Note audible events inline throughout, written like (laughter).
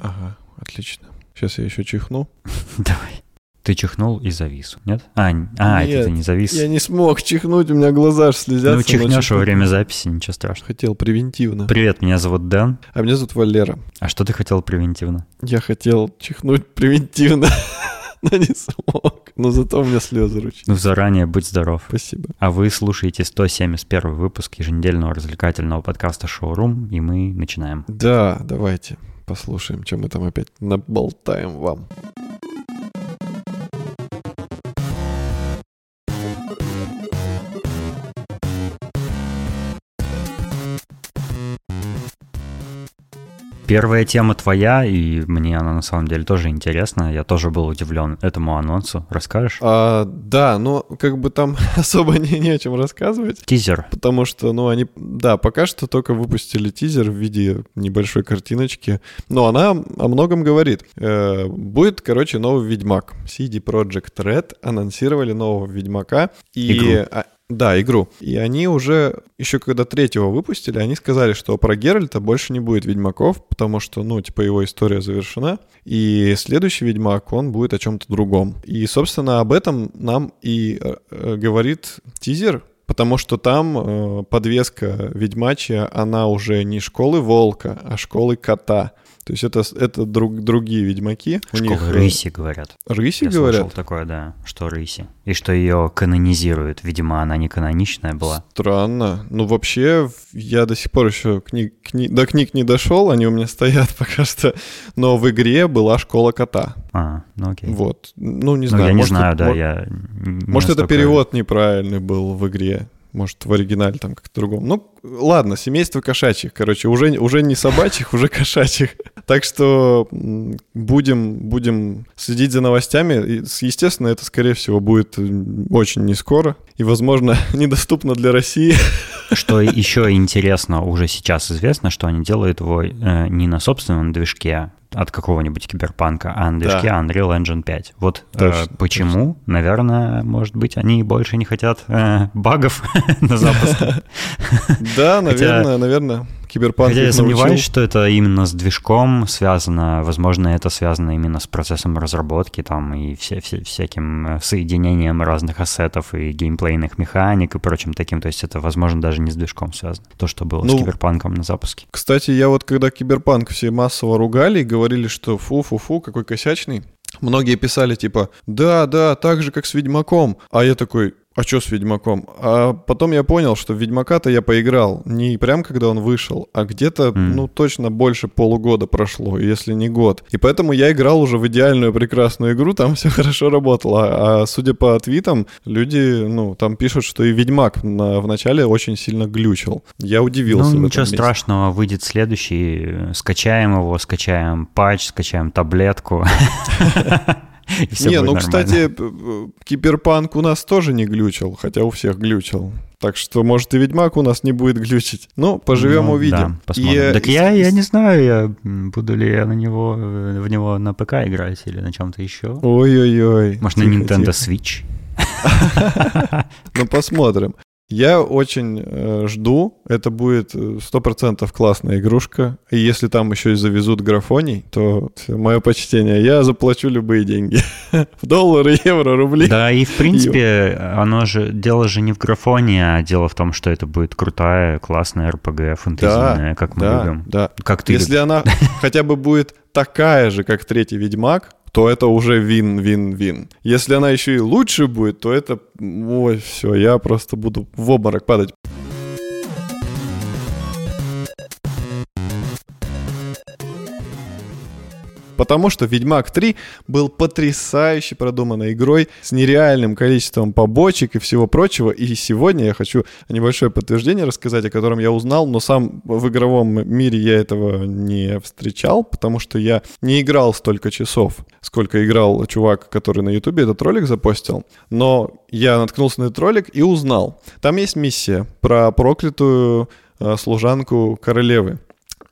Ага, отлично. Сейчас я еще чихну. (laughs) Давай. Ты чихнул и завис, нет? А, а Нет, это ты не завис. Я не смог чихнуть, у меня глаза аж слезятся. Ну, чихнешь во время записи, ничего страшного. Хотел превентивно. Привет, меня зовут Дэн. А меня зовут Валера. А что ты хотел превентивно? Я хотел чихнуть превентивно, (laughs) но не смог. Но зато у меня слезы ручьи. Ну, заранее будь здоров. Спасибо. А вы слушаете 171 выпуск еженедельного развлекательного подкаста «Шоурум», и мы начинаем. Да, давайте послушаем, чем мы там опять наболтаем вам. Первая тема твоя, и мне она на самом деле тоже интересна. Я тоже был удивлен этому анонсу. Расскажешь? А, да, но как бы там (laughs) особо не, не о чем рассказывать. Тизер. Потому что, ну, они, да, пока что только выпустили тизер в виде небольшой картиночки, но она о многом говорит. Э, будет, короче, новый Ведьмак. CD Projekt Red анонсировали нового Ведьмака. И, Игру. Да, игру. И они уже, еще когда третьего выпустили, они сказали, что про Геральта больше не будет Ведьмаков, потому что, ну, типа, его история завершена. И следующий Ведьмак, он будет о чем-то другом. И, собственно, об этом нам и э, э, говорит тизер, Потому что там э, подвеска ведьмачья, она уже не школы волка, а школы кота. То есть это, это друг, другие ведьмаки. У Школа них, э, рыси, говорят. Рыси, Я говорят? слышал такое, да, что рыси. И что ее канонизируют. Видимо, она не каноничная была. Странно. Ну, вообще, я до сих пор еще книг, кни- до книг не дошел, они у меня стоят (laughs) пока что. Но в игре была школа кота. А, ну окей. Вот. Ну, не Ну, знаю. я не может, знаю, это- да, я... не Может, это настолько- перевод неправильный был в игре. Может, в оригинале там как-то другом. Ну, ладно, семейство кошачьих, короче, уже, уже не собачьих, уже кошачьих. Так что будем, будем следить за новостями. И, естественно, это, скорее всего, будет м, очень не скоро. И, возможно, (laughs) недоступно для России. Что еще интересно, уже сейчас известно, что они делают его э, не на собственном движке от какого-нибудь киберпанка, а на движке Да. Unreal Engine 5. Вот э, Точно, почему, наверное, может быть, они больше не хотят э, багов (laughs) на запуске. (laughs) Да, наверное, наверное, киберпанк Хотя я сомневаюсь, что это именно с движком связано. Возможно, это связано именно с процессом разработки там и все, все- всяким э, соединением разных ассетов и геймплейных механик и прочим таким. То есть это, возможно, даже не с движком связано. То, что было Ну, с киберпанком на запуске. Кстати, я вот когда Киберпанк все массово ругали и говорили, что фу-фу-фу, какой косячный, многие писали типа «Да, да, так же, как с Ведьмаком». А я такой «А что с Ведьмаком?» А потом я понял, что в Ведьмака-то я поиграл не прям когда он вышел, а где-то, Мгм. ну, точно больше полугода прошло, если не год. И поэтому я играл уже в идеальную прекрасную игру, там (laughs) все хорошо работало. А судя по твитам, люди, ну, там пишут, что и Ведьмак на, в начале очень сильно глючил. Я удивился. Ну, этом ничего месте. страшного, выйдит следующий, скачаем его, скачаем патч, скачаем таблетку. (laughs) (laughs) Не, ну, кстати, Киберпанк у нас тоже не глючил, хотя у всех глючил. Так что, может, и Ведьмак у нас не будет глючить. Ну, поживем, Ну, увидим. да, посмотрим. И, так и- я, я не знаю, я, буду ли я на него, э, в него на ПК играть или на чем-то еще. Ой-ой-ой. Может, на Nintendo тихо. Switch. (laughs) Ну, посмотрим. Я очень э, жду. Это будет э, сто процентов классная игрушка. И если там еще и завезут графоний, то мое почтение. Я заплачу любые деньги. (laughs) В доллары, евро, рубли. Да, и в принципе, оно же, дело же не в графоне, а дело в том, что это будет крутая, классная RPG, фэнтезийная, как мы да, любим. да. Как ты Если она (laughs) хотя бы будет такая же, как третий Ведьмак, то это уже вин-вин-вин. Если она еще и лучше будет, то это... Ой, все, я просто буду в обморок падать. Потому что Ведьмак 3 был потрясающе продуманной игрой с нереальным количеством побочек и всего прочего. И сегодня я хочу небольшое подтверждение рассказать, о котором я узнал, но сам в игровом мире я этого не встречал, потому что я не играл столько часов, сколько играл чувак, который на Ютубе этот ролик запостил. Но я наткнулся на этот ролик и узнал. Там есть миссия про проклятую э, служанку королевы.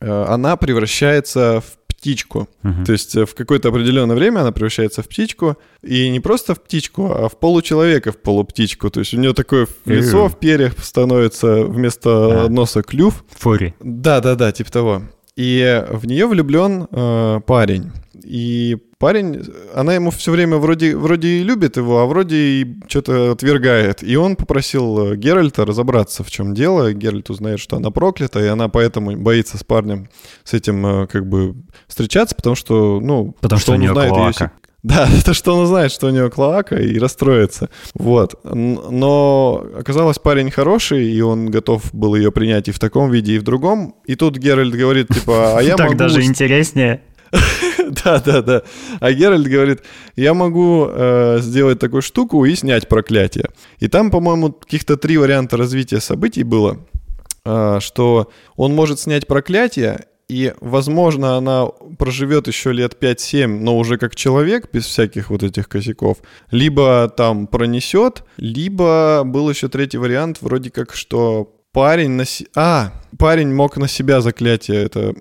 Э, Она превращается в птичку. Мгм. То есть э, в какое-то определенное время она превращается в птичку, и не просто в птичку, а в получеловека, в полуптичку. То есть у нее такое лицо в перьях становится вместо А. носа клюв. Фури. Да-да-да, типа того. И в нее влюблен э, парень. И парень, она ему все время вроде, вроде и любит его, а вроде и что-то отвергает. И он попросил э, Геральта разобраться, в чем дело. Геральт узнает, что она проклята, и она поэтому боится с парнем с этим э, как бы встречаться, потому что, ну... Потому что, что у нее клоака. Ее... Да, (laughs) это что он узнает, что у него клоака и расстроится. Вот. Но оказалось, парень хороший, и он готов был ее принять и в таком виде, и в другом. И тут Геральт говорит, типа, а я (laughs) могу... Так даже интереснее. (laughs) Да, да, да. А Геральт говорит, я могу э, сделать такую штуку и снять проклятие. И там, по-моему, каких-то три варианта развития событий было, э, что он может снять проклятие, и, возможно, она проживет еще лет 5-7, но уже как человек, без всяких вот этих косяков. Либо там пронесет, либо был еще третий вариант, вроде как, что парень на... Си... А, парень мог на себя заклятие это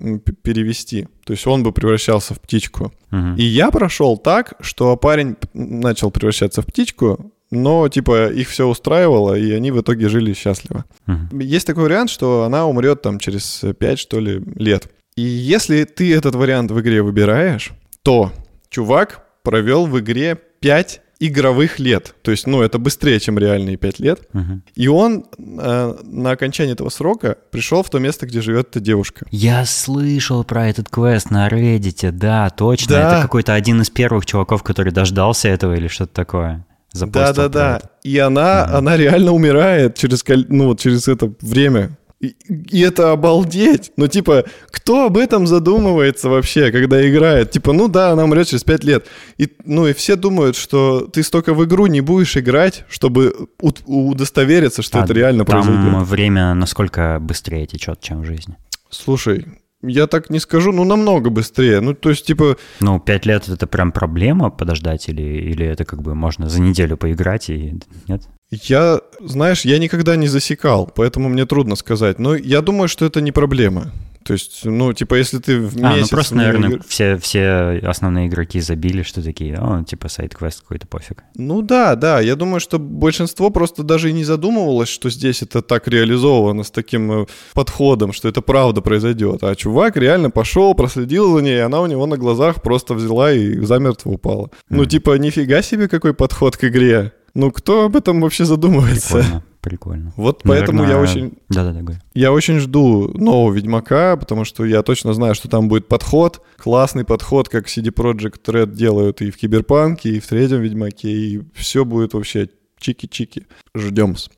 перевести. То есть он бы превращался в птичку. Uh-huh. И я прошел так, что парень начал превращаться в птичку, но типа их все устраивало, и они в итоге жили счастливо. Uh-huh. Есть такой вариант, что она умрет там через 5, что ли, лет. И если ты этот вариант в игре выбираешь, то чувак провел в игре 5 игровых лет. То есть, ну, это быстрее, чем реальные 5 лет. Uh-huh. И он э, на окончании этого срока пришел в то место, где живет эта девушка. Я слышал про этот квест на Reddit, да, точно. Да. Это какой-то один из первых чуваков, который дождался этого или что-то такое. Да, да, да. И она, uh-huh. она реально умирает через, ну, через это время. И, и это обалдеть. Ну, типа, кто об этом задумывается вообще, когда играет? Типа, ну да, она умрет через 5 лет. И, ну, и все думают, что ты столько в игру не будешь играть, чтобы удостовериться, что а это реально там произойдет. Время насколько быстрее течет, чем в жизни. Слушай, я так не скажу, ну, намного быстрее. Ну, то есть, типа... Ну, пять лет — это прям проблема подождать? Или, или это как бы можно за неделю поиграть и... Нет? Я, знаешь, я никогда не засекал, поэтому мне трудно сказать. Но я думаю, что это не проблема. То есть, ну, типа, если ты в месяц... А, ну просто, наверное, игр... все, все основные игроки забили, что такие, о, типа, сайт-квест какой-то пофиг. Ну да, да, я думаю, что большинство просто даже и не задумывалось, что здесь это так реализовано, с таким э, подходом, что это правда произойдет. А чувак реально пошел, проследил за ней, и она у него на глазах просто взяла и замертво упала. Mm. Ну, типа, нифига себе какой подход к игре. Ну, кто об этом вообще задумывается? Прикольно прикольно. Вот Наверное... поэтому я очень... Да-да-да. Я очень жду нового Ведьмака, потому что я точно знаю, что там будет подход, классный подход, как CD Projekt Red делают и в Киберпанке, и в третьем Ведьмаке, и все будет вообще чики-чики. Ждем. -с.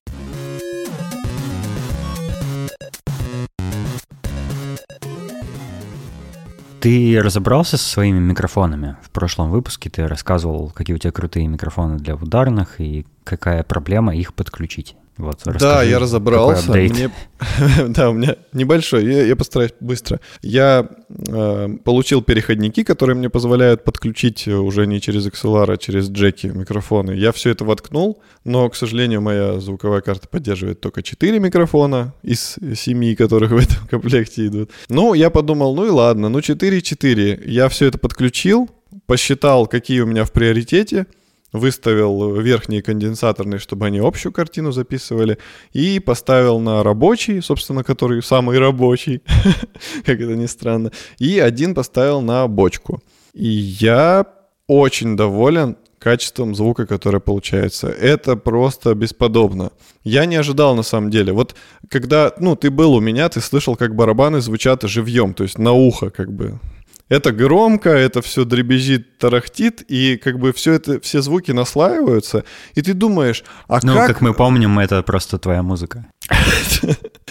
Ты разобрался со своими микрофонами? В прошлом выпуске ты рассказывал, какие у тебя крутые микрофоны для ударных и какая проблема их подключить. Вот, да, я разобрался. Мне... (laughs) да, у меня небольшой, я, я постараюсь быстро. Я э, получил переходники, которые мне позволяют подключить уже не через XLR, а через джеки микрофоны. Я все это воткнул, но, к сожалению, моя звуковая карта поддерживает только 4 микрофона из 7, которых (laughs) в этом комплекте идут. Ну, я подумал, ну и ладно, ну 4-4. Я все это подключил, посчитал, какие у меня в приоритете — выставил верхние конденсаторные, чтобы они общую картину записывали, и поставил на рабочий, собственно, который самый рабочий, (laughs) как это ни странно, и один поставил на бочку. И я очень доволен качеством звука, который получается. Это просто бесподобно. Я не ожидал на самом деле. Вот когда, ну, ты был у меня, ты слышал, как барабаны звучат живьем, то есть на ухо как бы это громко, это все дребезжит, тарахтит, и как бы все это, все звуки наслаиваются, и ты думаешь, а ну, как... как мы помним, это просто твоя музыка. (laughs)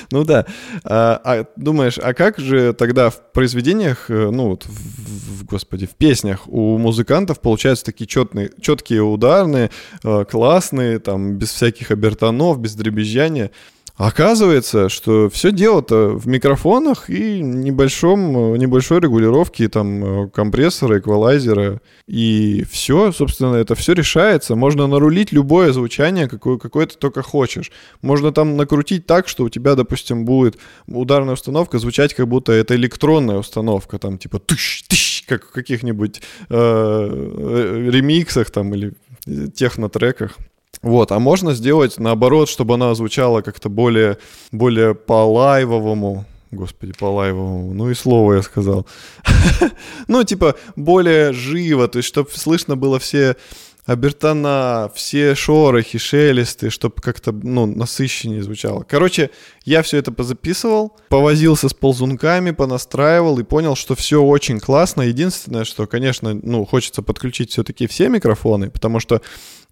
Ну да. А, а думаешь, а как же тогда в произведениях, э, ну вот, в, господи, в песнях у музыкантов получаются такие четные, четкие ударные, э, классные, там, без всяких обертонов, без дребезжания. Оказывается, что все дело-то в микрофонах и небольшом, небольшой регулировке там компрессора, эквалайзера. И все, собственно, это все решается. Можно нарулить любое звучание, какое, какое ты только хочешь. Можно там накрутить так, что у тебя, допустим, будет ударная установка звучать, как будто это электронная установка, там типа тыщ, тыщ, как в каких-нибудь э, э ремиксах там или технотреках. Вот, а можно сделать наоборот, чтобы она звучала как-то более, более по лайвовому, Господи, по лайвовому. Ну и слово я сказал. (laughs) ну, типа, более живо, то есть, чтобы слышно было все обертона, все шорохи, шелесты, чтобы как-то, ну, насыщеннее звучало. Короче, я все это позаписывал, повозился с ползунками, понастраивал и понял, что все очень классно. Единственное, что, конечно, ну, хочется подключить все-таки все микрофоны, потому что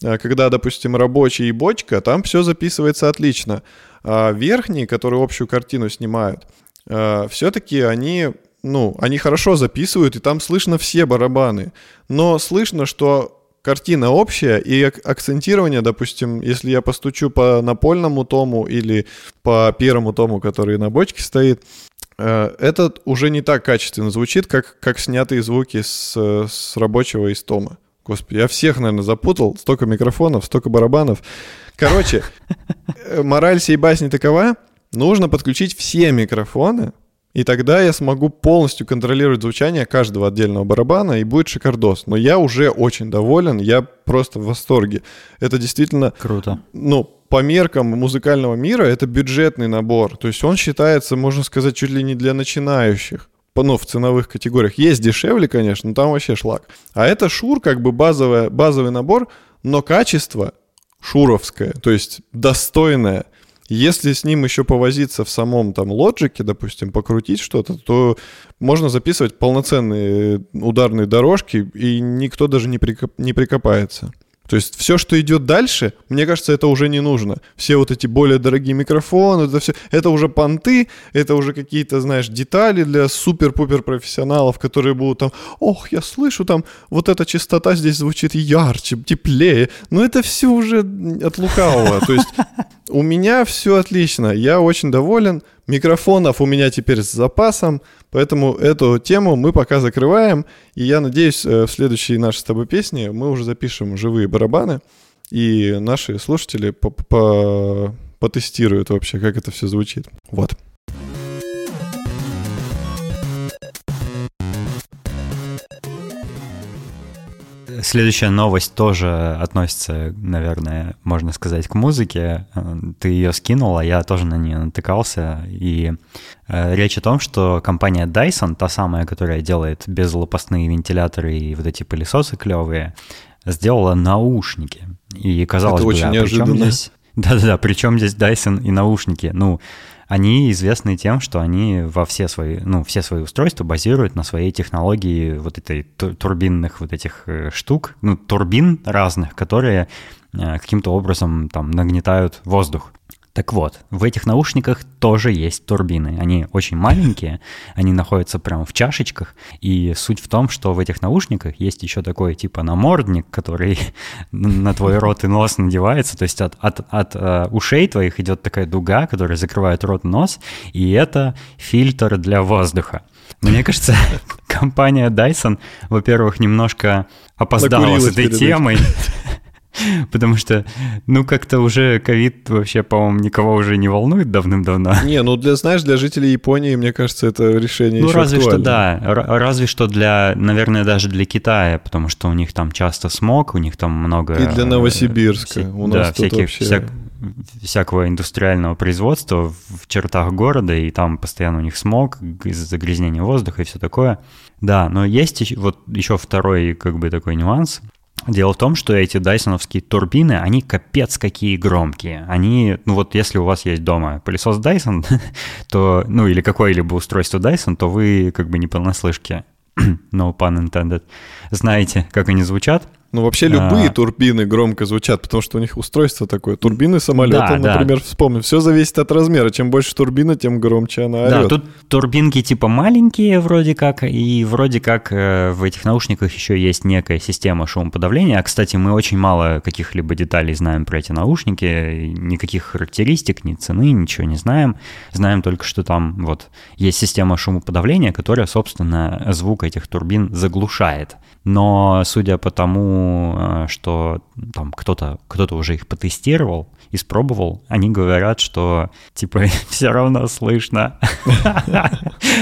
э, когда, допустим, рабочий и бочка, там все записывается отлично. А верхние, которые общую картину снимают, э, все-таки они ну, они хорошо записывают, и там слышно все барабаны. Но слышно, что картина общая, и акцентирование, допустим, если я постучу по напольному тому или по первому тому, который на бочке стоит, э, это уже не так качественно звучит, как, как снятые звуки с, с рабочего из тома. Господи, я всех, наверное, запутал. Столько микрофонов, столько барабанов. Короче, э, мораль сей басни такова. Нужно подключить все микрофоны, и тогда я смогу полностью контролировать звучание каждого отдельного барабана, и будет шикардос. Но я уже очень доволен, я просто в восторге. Это действительно... Круто. Ну, по меркам музыкального мира это бюджетный набор. То есть он считается, можно сказать, чуть ли не для начинающих ну, в ценовых категориях. Есть дешевле, конечно, но там вообще шлак. А это Шур, как бы базовый, базовый набор, но качество шуровское, то есть достойное. Если с ним еще повозиться в самом там лоджике, допустим, покрутить что-то, то можно записывать полноценные ударные дорожки, и никто даже не, прикоп, не прикопается. То есть все, что идет дальше, мне кажется, это уже не нужно. Все вот эти более дорогие микрофоны, это все, это уже понты, это уже какие-то, знаешь, детали для супер-пупер профессионалов, которые будут там, ох, я слышу там, вот эта частота здесь звучит ярче, теплее. Но это все уже от лукавого. То есть у меня все отлично, я очень доволен. Микрофонов у меня теперь с запасом, поэтому эту тему мы пока закрываем. И я надеюсь, э, в следующей нашей с тобой песне мы уже запишем живые барабаны, и наши слушатели по -по потестируют вообще, как это все звучит. Вот. Следующая новость тоже относится, наверное, можно сказать, к музыке. Ты ее скинула, я тоже на нее натыкался. И э, речь о том, что компания Dyson, та самая, которая делает безлопастные вентиляторы и вот эти пылесосы клевые, сделала наушники. И казалось Это бы, очень а при чем здесь... Да-да-да, при чем здесь Dyson и наушники? Ну, они известны тем, что они во все свои, ну, все свои устройства базируют на своей технологии вот этой турбинных вот этих э, штук, ну, турбин разных, которые э, каким-то образом там нагнетают воздух. Так вот, в этих наушниках тоже есть турбины. Они очень маленькие, они находятся прямо в чашечках. И суть в том, что в этих наушниках есть еще такой типа намордник, который (laughs) на твой рот и нос надевается. То есть от, от, от uh, ушей твоих идет такая дуга, которая закрывает рот и нос. И это фильтр для воздуха. Мне кажется, (laughs) компания Dyson, во-первых, немножко опоздала с этой темой. (laughs) (laughs) Потому что, ну, как-то уже ковид вообще, по-моему, никого уже не волнует давным-давно. (laughs) Не, ну, для, знаешь, для жителей Японии, мне кажется, это решение Ну, разве актуально. что, да. разве что для, наверное, даже для Китая, потому что у них там часто смог, у них там много... И для Новосибирска. Вся, у нас да, всяких, вообще... вся, всякого индустриального производства в чертах города, и там постоянно у них смог из-за загрязнения воздуха и все такое. Да, но есть вот еще второй как бы такой нюанс. Дело в том, что эти дайсоновские турбины, они капец какие громкие. Они, ну вот если у вас есть дома пылесос Dyson, (laughs) то, ну или какое-либо устройство Dyson, то вы как бы не понаслышке, no pun intended, знаете, как они звучат. Ну, вообще любые а... турбины громко звучат, потому что у них устройство такое. Турбины самолета, да, например, да. вспомним. Все зависит от размера. Чем больше турбина, тем громче она орет. Да, тут турбинки типа маленькие вроде как, и вроде как э, в этих наушниках еще есть некая система шумоподавления. А, кстати, мы очень мало каких-либо деталей знаем про эти наушники, никаких характеристик, ни цены, ничего не знаем. Знаем только, что там вот есть система шумоподавления, которая, собственно, звук этих турбин заглушает. Но судя по тому, э, что там кто-то кто уже их потестировал, испробовал, они говорят, что типа (laughs) все равно слышно. (laughs)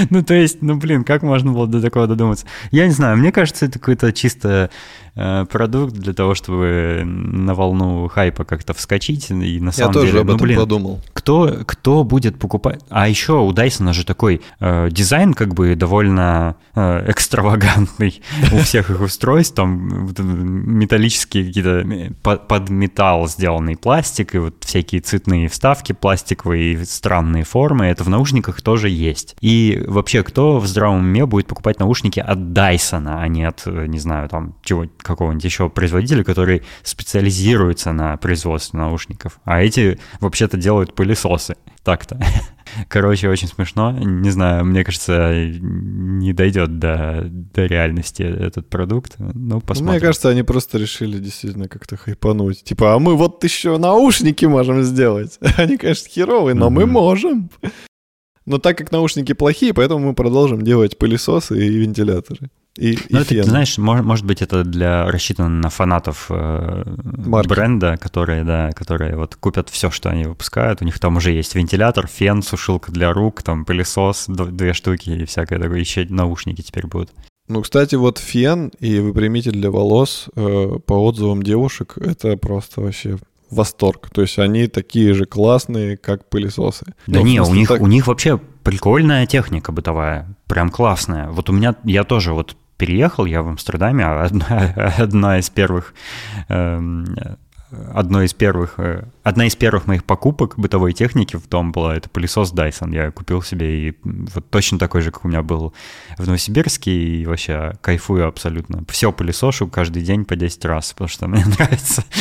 Ну, то есть, ну, блин, как можно было до такого додуматься? Я не знаю, мне кажется, это какое-то чисто продукт для того, чтобы на волну хайпа как-то вскочить. И на самом Я тоже деле, об ну, этом блин, подумал. кто, кто будет покупать? А еще у Дайсона же такой э, дизайн как бы довольно э, экстравагантный (laughs) у всех их устройств. Там э, металлические какие-то э, под, металл сделанный пластик и вот всякие цветные вставки пластиковые, странные формы. Это в наушниках тоже есть. И вообще, кто в здравом уме будет покупать наушники от Дайсона, а не от, э, не знаю, там, чего, какого-нибудь еще производителя, который специализируется на производстве наушников. А эти вообще-то делают пылесосы. Так-то. (laughs) Короче, очень смешно. Не знаю, мне кажется, не дойдет до, до реальности этот продукт. Ну, посмотрим. Мне кажется, они просто решили действительно как-то хайпануть. Типа, а мы вот еще наушники можем сделать. (laughs) Они, конечно, херовые, но мы Мгм. можем. Но так как наушники плохие, поэтому мы продолжим делать пылесосы и вентиляторы. И, Ну, и это, ты фены. знаешь, мож- может быть, это для рассчитано на фанатов э, Марки. бренда, которые, да, которые вот купят все, что они выпускают. У них там уже есть вентилятор, фен, сушилка для рук, там пылесос, две штуки и всякое такое. Еще наушники теперь будут. Ну, кстати, вот фен и выпрямитель для волос, э, по отзывам девушек, это просто вообще восторг. То есть они такие же классные, как пылесосы. Да Ну, не, у них, так- у них вообще прикольная техника бытовая, прям классная. Вот у меня, я тоже вот переехал, я в Амстердаме, а одна, (laughs) одна из первых, эм, одно из первых, э, одна из первых моих покупок бытовой техники в дом была это пылесос Dyson. Я купил себе и вот точно такой же, как у меня был в Новосибирске, и вообще кайфую абсолютно. Все пылесошу каждый день по 10 раз, потому что мне (laughs) нравится. (laughs)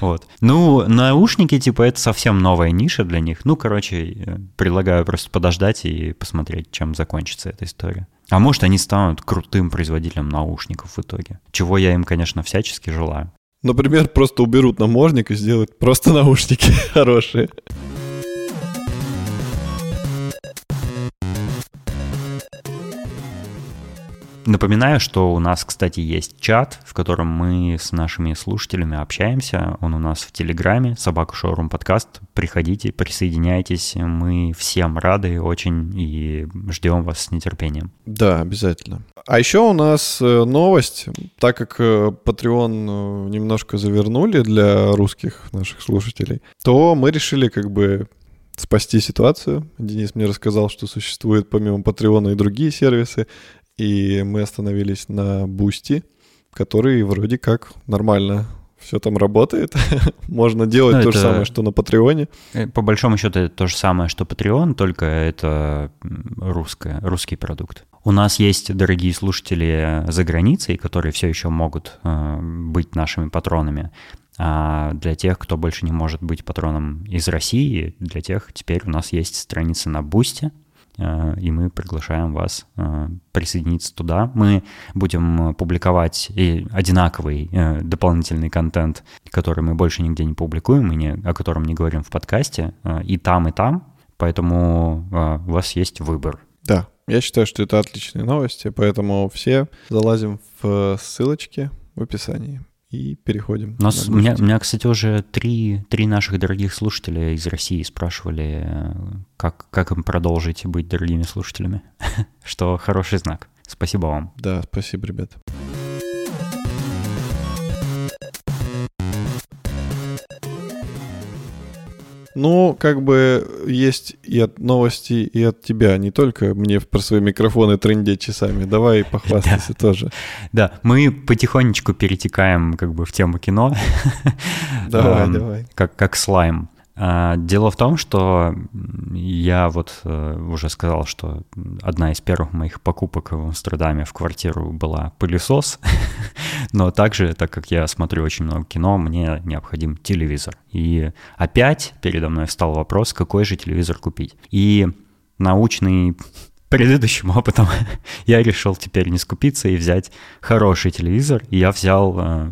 Вот. Ну, наушники, типа, это совсем новая ниша для них. Ну, короче, э, предлагаю просто подождать и посмотреть, чем закончится эта история. А может, они станут крутым производителем наушников в итоге. Чего я им, конечно, всячески желаю. Например, просто уберут намордник и сделают просто наушники (laughs) хорошие. Напоминаю, что у нас, кстати, есть чат, в котором мы с нашими слушателями общаемся. Он у нас в Телеграме, Собака Шоурум подкаст. Приходите, присоединяйтесь. Мы всем рады очень и ждем вас с нетерпением. Да, обязательно. А еще у нас э, новость, так как э, Patreon э, немножко завернули для русских наших слушателей, то мы решили как бы спасти ситуацию. Денис мне рассказал, что существует помимо Patreon и другие сервисы, и мы остановились на Boosty, который вроде как нормально все там работает. (laughs) Можно делать Ну, то же самое, что на Патреоне. Э, По большому счету это то же самое, что Patreon, только это русское, русский продукт. У нас есть дорогие слушатели за границей, которые все еще могут э, быть нашими патронами. А для тех, кто больше не может быть патроном из России, для тех теперь у нас есть страница на Boosty, и мы приглашаем вас э, присоединиться туда. Мы будем публиковать и одинаковый э, дополнительный контент, который мы больше нигде не публикуем и не, о котором не говорим в подкасте, э, и там, и там. Поэтому э, у вас есть выбор. Да, я считаю, что это отличные новости, поэтому все залазим в ссылочки в описании и переходим. У, нас, на у, меня, у меня, кстати, уже три, три наших дорогих слушателя из России спрашивали, как, как им продолжить быть дорогими слушателями. (laughs) Что хороший знак. Спасибо вам. Да, спасибо, ребят. Ну, как бы есть и от новости, и от тебя. Не только мне про свои микрофоны трындеть часами. Давай похвастайся тоже. Да, мы потихонечку перетекаем как бы в тему кино. Давай, Эм, давай. Как, как слайм. А, Дело в том, что я вот э, уже сказал, что одна из первых моих покупок в Амстердаме в квартиру была пылесос, (laughs) но также, так как я смотрю очень много кино, мне необходим телевизор. И опять передо мной встал вопрос, какой же телевизор купить. И научный (laughs) предыдущим опытом (laughs) я решил теперь не скупиться и взять хороший телевизор. И я взял э,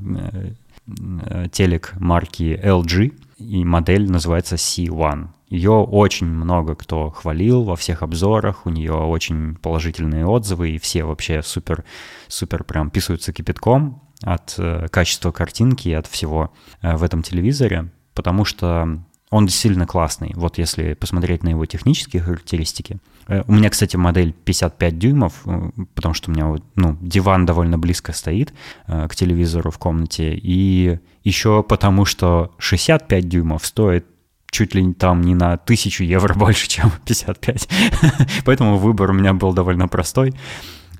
э, телек марки LG, и модель называется C1. Ее очень много кто хвалил во всех обзорах, у нее очень положительные отзывы, и все вообще супер, супер прям писаются кипятком от э, качества картинки и от всего э, в этом телевизоре, потому что он действительно классный. Вот если посмотреть на его технические характеристики, Э, у меня, кстати, модель 55 дюймов, э, потому что у меня ну, диван довольно близко стоит э, к телевизору в комнате. И еще потому, что 65 дюймов стоит чуть ли там не на тысячу евро (laughs) больше, чем 55. (laughs) Поэтому выбор у меня был довольно простой.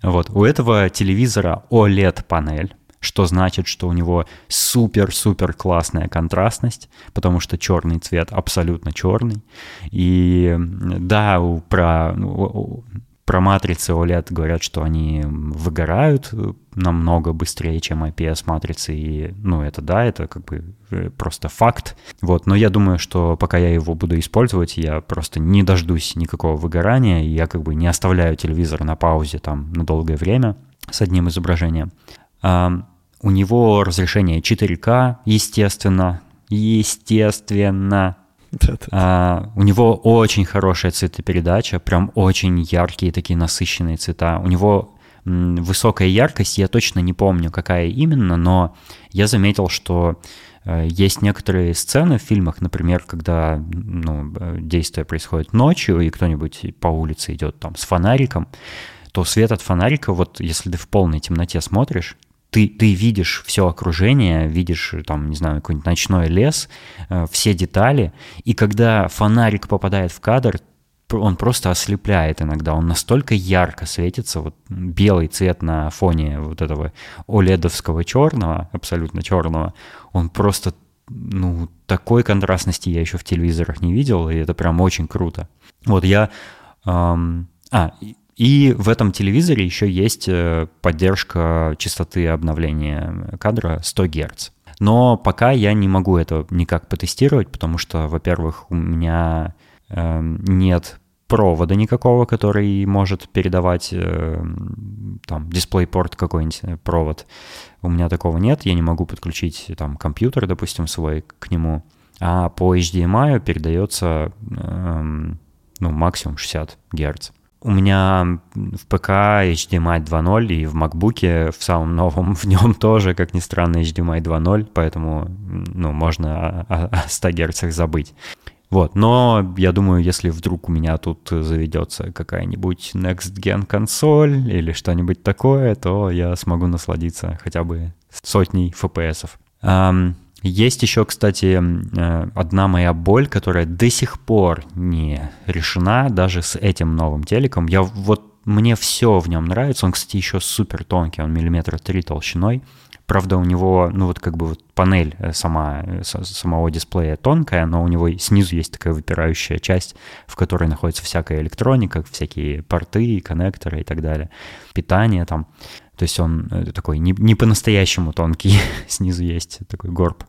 Вот. У этого телевизора OLED-панель что значит, что у него супер-супер классная контрастность, потому что черный цвет абсолютно черный. И да, про, ну, про матрицы OLED говорят, что они выгорают намного быстрее, чем IPS-матрицы, и, ну, это да, это как бы э, просто факт. Вот, но я думаю, что пока я его буду использовать, я просто не дождусь никакого выгорания, и я как бы не оставляю телевизор на паузе там на долгое время с одним изображением. У него разрешение 4К, естественно, естественно. А, у него очень хорошая цветопередача, прям очень яркие такие насыщенные цвета. У него высокая яркость, я точно не помню, какая именно, но я заметил, что э, есть некоторые сцены в фильмах, например, когда ну, действие происходит ночью, и кто-нибудь по улице идет там с фонариком, то свет от фонарика, вот если ты в полной темноте смотришь, ты, ты видишь все окружение, видишь, там, не знаю, какой-нибудь ночной лес, э, все детали, и когда фонарик попадает в кадр, он просто ослепляет иногда, он настолько ярко светится, вот белый цвет на фоне вот этого оледовского черного, абсолютно черного, он просто, ну, такой контрастности я еще в телевизорах не видел, и это прям очень круто. Вот я... Эм, а, и в этом телевизоре еще есть э, поддержка частоты обновления кадра 100 Гц. Но пока я не могу это никак потестировать, потому что, во-первых, у меня э, нет провода никакого, который может передавать э, там DisplayPort какой-нибудь э, провод. У меня такого нет, я не могу подключить там компьютер, допустим, свой к нему. А по HDMI передается э, ну, максимум 60 Гц. У меня в ПК HDMI 2.0 и в MacBook в самом новом (laughs) в нем тоже, как ни странно, HDMI 2.0, поэтому ну, можно о, о 100 Гц забыть. Вот, но я думаю, если вдруг у меня тут заведется какая-нибудь Next Gen консоль или что-нибудь такое, то я смогу насладиться хотя бы сотней FPS. Um, есть еще, кстати, э, одна моя боль, которая до сих пор не решена, даже с этим новым телеком. Я вот мне все в нем нравится. Он, кстати, еще супер тонкий, он миллиметра три толщиной. Правда, у него, ну вот как бы вот панель э, сама, э, самого дисплея тонкая, но у него снизу есть такая выпирающая часть, в которой находится всякая электроника, всякие порты, коннекторы и так далее, питание там. То есть он такой не, не по-настоящему тонкий, (laughs) снизу есть такой горб.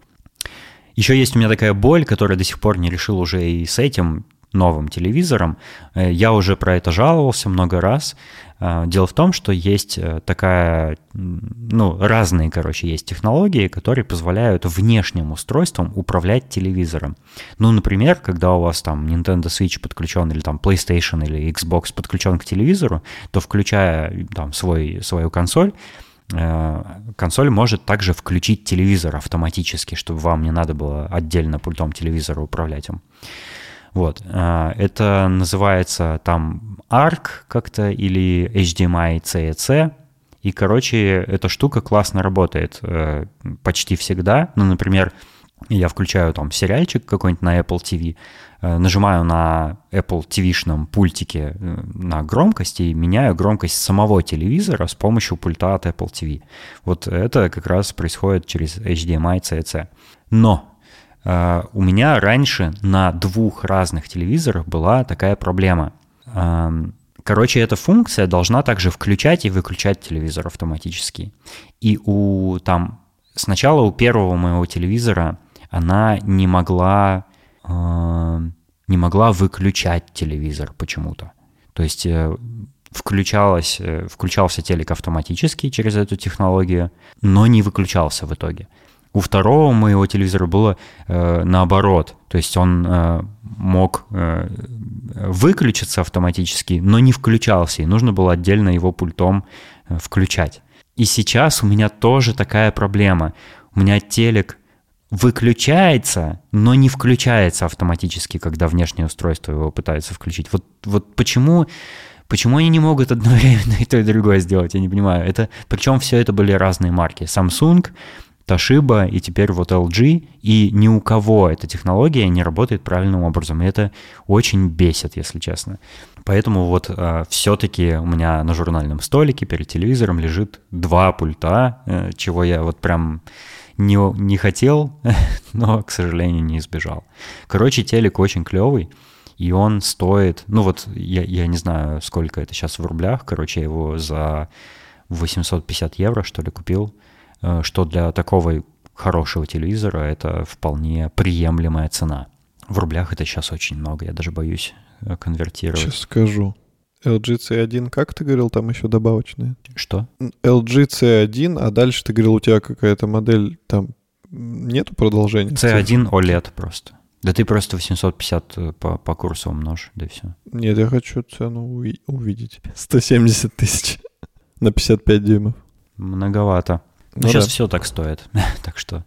Еще есть у меня такая боль, которая до сих пор не решил уже и с этим новым телевизором. Э, я уже про это жаловался много раз. Э, дело в том, что есть э, такая, ну, разные, короче, есть технологии, которые позволяют внешним устройством управлять телевизором. Ну, например, когда у вас там Nintendo Switch подключен или там PlayStation или Xbox подключен к телевизору, то включая там свой, свою консоль, консоль может также включить телевизор автоматически, чтобы вам не надо было отдельно пультом телевизора управлять им. Вот. Э, это называется там ARC как-то или HDMI CEC. И, короче, эта штука классно работает э, почти всегда. Ну, например, я включаю там сериальчик какой-нибудь на Apple TV, Э, нажимаю на Apple TV-шном пультике э, на громкость и меняю громкость самого телевизора с помощью пульта от Apple TV. Вот это как раз происходит через HDMI CC. Но э, у меня раньше на двух разных телевизорах была такая проблема. Э, короче, эта функция должна также включать и выключать телевизор автоматически. И у там сначала у первого моего телевизора она не могла э, не могла выключать телевизор почему-то. То есть э, включалось, э, включался телек автоматически через эту технологию, но не выключался в итоге. У второго моего телевизора было э, наоборот, то есть он э, мог э, выключиться автоматически, но не включался, и нужно было отдельно его пультом э, включать. И сейчас у меня тоже такая проблема. У меня телек выключается, но не включается автоматически, когда внешнее устройство его пытается включить. Вот, вот почему, почему они не могут одновременно (laughs) и то, и другое сделать, я не понимаю. Это, причем все это были разные марки. Samsung, Toshiba и теперь вот LG, и ни у кого эта технология не работает правильным образом. И это очень бесит, если честно. Поэтому вот э, все-таки у меня на журнальном столике перед телевизором лежит два пульта, э, чего я вот прям не, не хотел, (laughs) но, к сожалению, не избежал. Короче, телек очень клевый, и он стоит, ну вот, я, я не знаю, сколько это сейчас в рублях, короче, я его за 850 евро, что ли, купил, э, что для такого хорошего телевизора это вполне приемлемая цена. В рублях это сейчас очень много, я даже боюсь э, конвертировать. Сейчас скажу. LG C1, как ты говорил, там еще добавочные? Что? LG C1, а дальше ты говорил, у тебя какая-то модель, там нету продолжения? C1 OLED просто. Да ты просто 850 э, по, по курсу умножь, да и все. Нет, я хочу цену увидеть. 170 тысяч (laughs) на 55 дюймов. Многовато. Ну, сейчас да. все так стоит, (laughs) так что...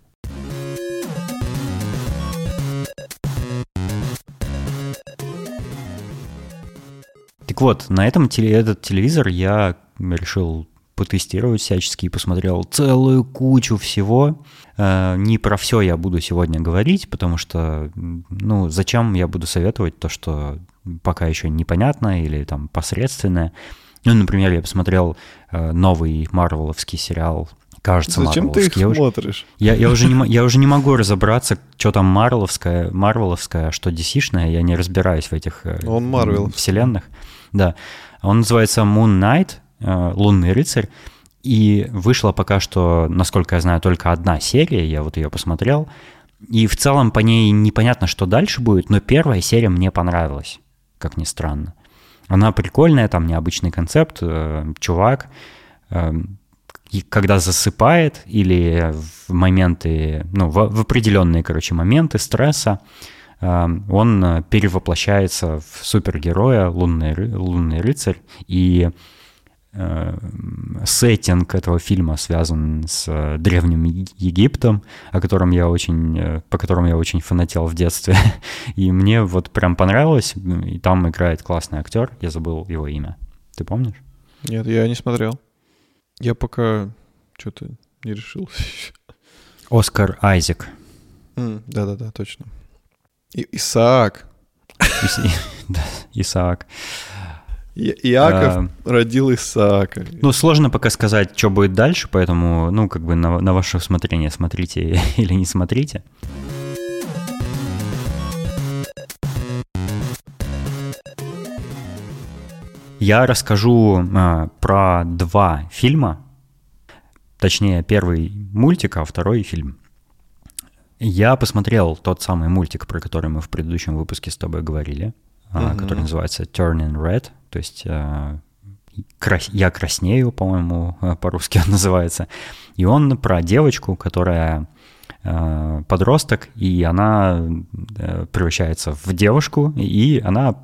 Так вот, на этом этот телевизор я решил потестировать всячески и посмотрел целую кучу всего. Э, не про все я буду сегодня говорить, потому что, ну, зачем я буду советовать то, что пока еще непонятно или там посредственное. Ну, например, я посмотрел э, новый марвеловский сериал кажется, Зачем ты их я смотришь? я, я, уже не, я уже не могу разобраться, что там Марвеловское, Марвеловское, а что DC-шное. Я не разбираюсь в этих э, Он Марвел. вселенных. Да. Он называется Moon Knight, э, Лунный рыцарь. И вышла пока что, насколько я знаю, только одна серия. Я вот ее посмотрел. И в целом по ней непонятно, что дальше будет, но первая серия мне понравилась, как ни странно. Она прикольная, там необычный концепт. Э, чувак, э, когда засыпает или в моменты, ну, в, в определенные, короче, моменты стресса, он э, перевоплощается в супергероя, лунный, лунный рыцарь, и э, сеттинг этого фильма связан с э, древним Египтом, о котором я очень, по которому я очень фанател в детстве. (laughs) И мне вот прям понравилось. И там играет классный актер. Я забыл его имя. Ты помнишь? Нет, я не смотрел. Я пока что-то не решил. (laughs) Оскар Айзек. Да-да-да, точно. И Исаак. (laughs) Исаак. Иаков а, родил Исаака. Ну, сложно пока сказать, что будет дальше, поэтому, ну, как бы на, на ваше усмотрение смотрите (laughs) или не смотрите. Я расскажу а, про два фильма, точнее, первый мультик, а второй фильм. Я посмотрел тот самый мультик, про который мы в предыдущем выпуске с тобой говорили, uh-huh. который называется Turning Red, то есть э, я краснею, по-моему, э, по-русски он (laughs) называется. И он про девочку, которая э, подросток, и она превращается в девушку, и она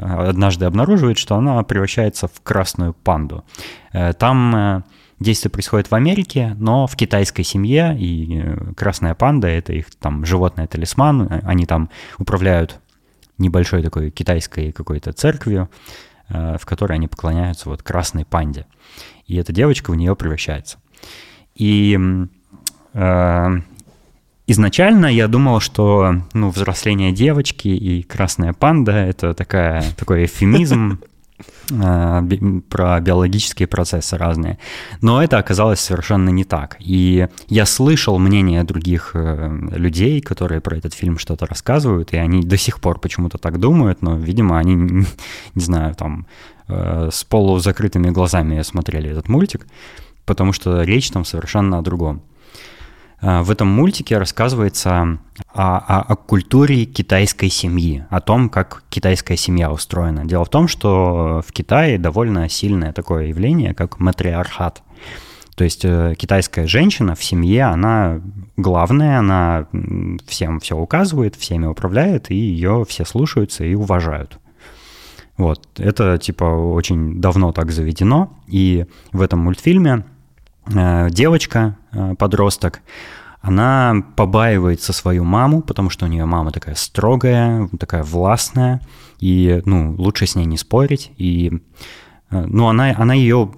однажды обнаруживает, что она превращается в красную панду. Там Действие происходит в Америке, но в китайской семье, и э, красная панда — это их там животное талисман, они там управляют небольшой такой китайской какой-то церковью, э, в которой они поклоняются вот красной панде. И эта девочка в нее превращается. И э, изначально я думал, что ну, взросление девочки и красная панда — это такая, такой эвфемизм, Э, (laughs) про биологические процессы разные. Но это оказалось совершенно не так. И я слышал мнение других э, людей, которые про этот фильм что-то рассказывают, и они до сих пор почему-то так думают, но, видимо, они, не знаю, там э, с полузакрытыми глазами смотрели этот мультик, потому что речь там совершенно о другом. Э, в этом мультике рассказывается о, о, о культуре китайской семьи, о том, как китайская семья устроена. Дело в том, что в Китае довольно сильное такое явление, как матриархат. То есть э, китайская женщина в семье, она главная, она всем все указывает, всеми управляет, и ее все слушаются и уважают. Вот, это типа очень давно так заведено, и в этом мультфильме девочка, э, подросток, она побаивается свою маму, потому что у нее мама такая строгая, такая властная, и, ну, лучше с ней не спорить, и, э, ну, она, она ее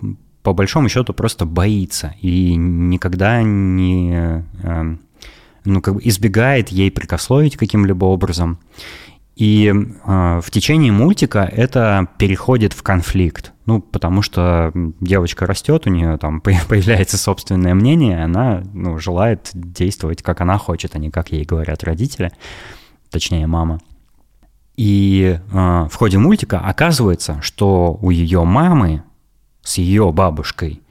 по большому счету просто боится и никогда не, э, ну, как бы избегает ей прикословить каким-либо образом. И э, в течение мультика это переходит в конфликт. Ну, потому что девочка растет, у нее там (laughs) появляется собственное мнение, она ну, желает действовать, как она хочет, а не как ей говорят родители, точнее, мама. И э, в ходе мультика оказывается, что у ее мамы с ее бабушкой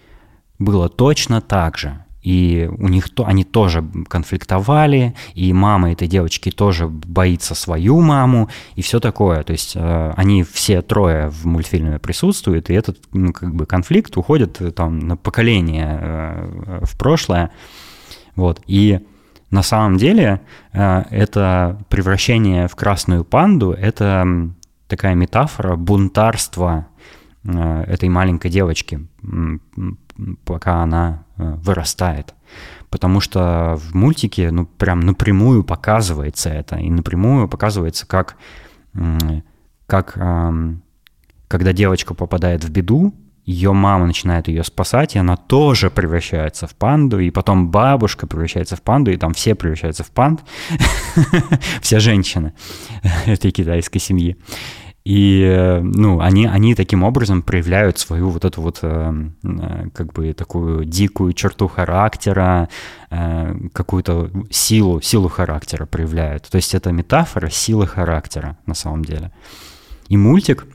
было точно так же. И у них то, они тоже конфликтовали, и мама этой девочки тоже боится свою маму, и все такое. То есть э, они все трое в мультфильме присутствуют, и этот ну, как бы конфликт уходит э, там на поколение э, в прошлое. Вот. И на самом деле э, это превращение в красную панду — это такая метафора бунтарства э, этой маленькой девочки, пока она вырастает. Потому что в мультике, ну, прям напрямую показывается это, и напрямую показывается, как, как когда девочка попадает в беду, ее мама начинает ее спасать, и она тоже превращается в панду, и потом бабушка превращается в панду, и там все превращаются в панд, (laughs) все женщины (laughs) этой китайской семьи. И, э, ну, они, они таким образом проявляют свою вот эту вот, э, э, как бы, такую дикую черту характера, какую-то силу, силу характера проявляют. То есть это метафора силы характера на самом деле. И мультик,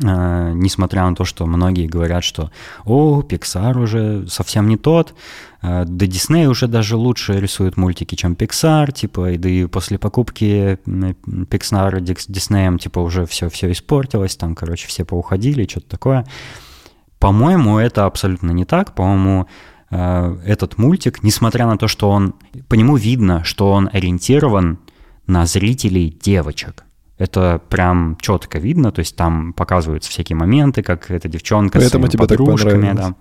несмотря на то, что многие говорят, что «О, Pixar уже совсем не тот», да Дисней уже даже лучше рисует мультики, чем Pixar, типа, и да и после покупки Pixar Диснеем, типа, уже все, все испортилось, там, короче, все поуходили, что-то такое. По-моему, это абсолютно не так. По-моему, э, этот мультик, несмотря на то, что он, по нему видно, что он ориентирован на зрителей девочек. Это прям четко видно, то есть там показываются всякие моменты, как эта девчонка Поэтому с своими тебе подружками, да.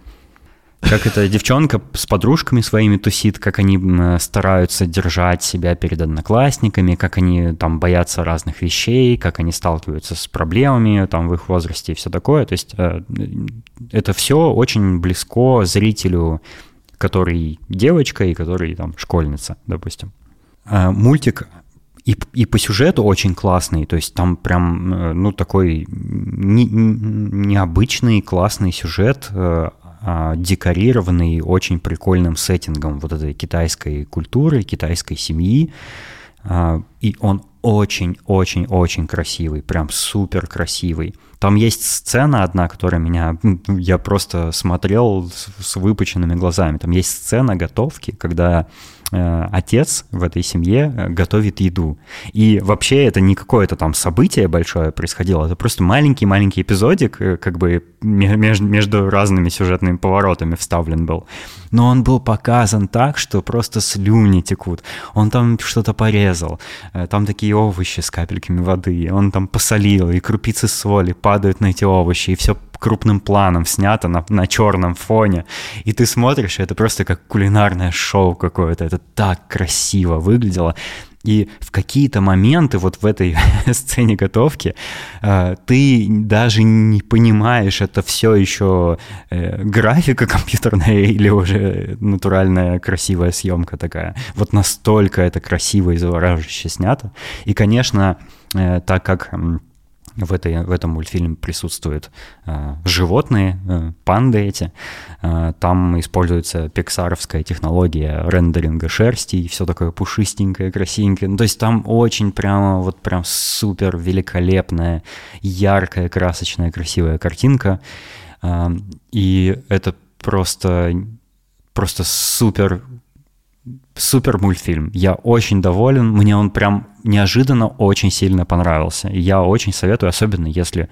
Как эта девчонка с подружками своими тусит, как они стараются держать себя перед одноклассниками, как они там боятся разных вещей, как они сталкиваются с проблемами там в их возрасте и все такое. То есть э, это все очень близко зрителю, который девочка и который там школьница, допустим. Э, мультик и, и по сюжету очень классный, то есть там прям, э, ну, такой не, необычный, классный сюжет, а, декорированный очень прикольным сеттингом вот этой китайской культуры, китайской семьи. А, и он очень-очень-очень красивый, прям супер красивый. Там есть сцена одна, которая меня... Я просто смотрел с выпученными глазами. Там есть сцена готовки, когда отец в этой семье э, готовит еду. И вообще это не какое-то там событие большое происходило, это просто маленький-маленький эпизодик, э, как бы между разными сюжетными поворотами вставлен был. Но он был показан так, что просто слюни текут. Он там что-то порезал, там такие овощи с капельками воды, он там посолил, и крупицы соли падают на эти овощи, и все крупным планом снято на, на черном фоне. И ты смотришь, это просто как кулинарное шоу какое-то. Это так красиво выглядело. И в какие-то моменты вот в этой (laughs) сцене готовки э, ты даже не понимаешь, это все еще э, графика (laughs) компьютерная или уже натуральная красивая съемка такая. Вот настолько это красиво и завораживающе снято. И, конечно, э, так как в, этой, в этом мультфильме присутствуют э, животные, э, панды эти. Э, там используется пиксаровская технология рендеринга шерсти и все такое пушистенькое, красивенькое. Ну, то есть там очень прямо вот прям супер великолепная, яркая, красочная, красивая картинка. Э, и это просто просто супер супер мультфильм. Я очень доволен. Мне он прям неожиданно очень сильно понравился. И я очень советую, особенно если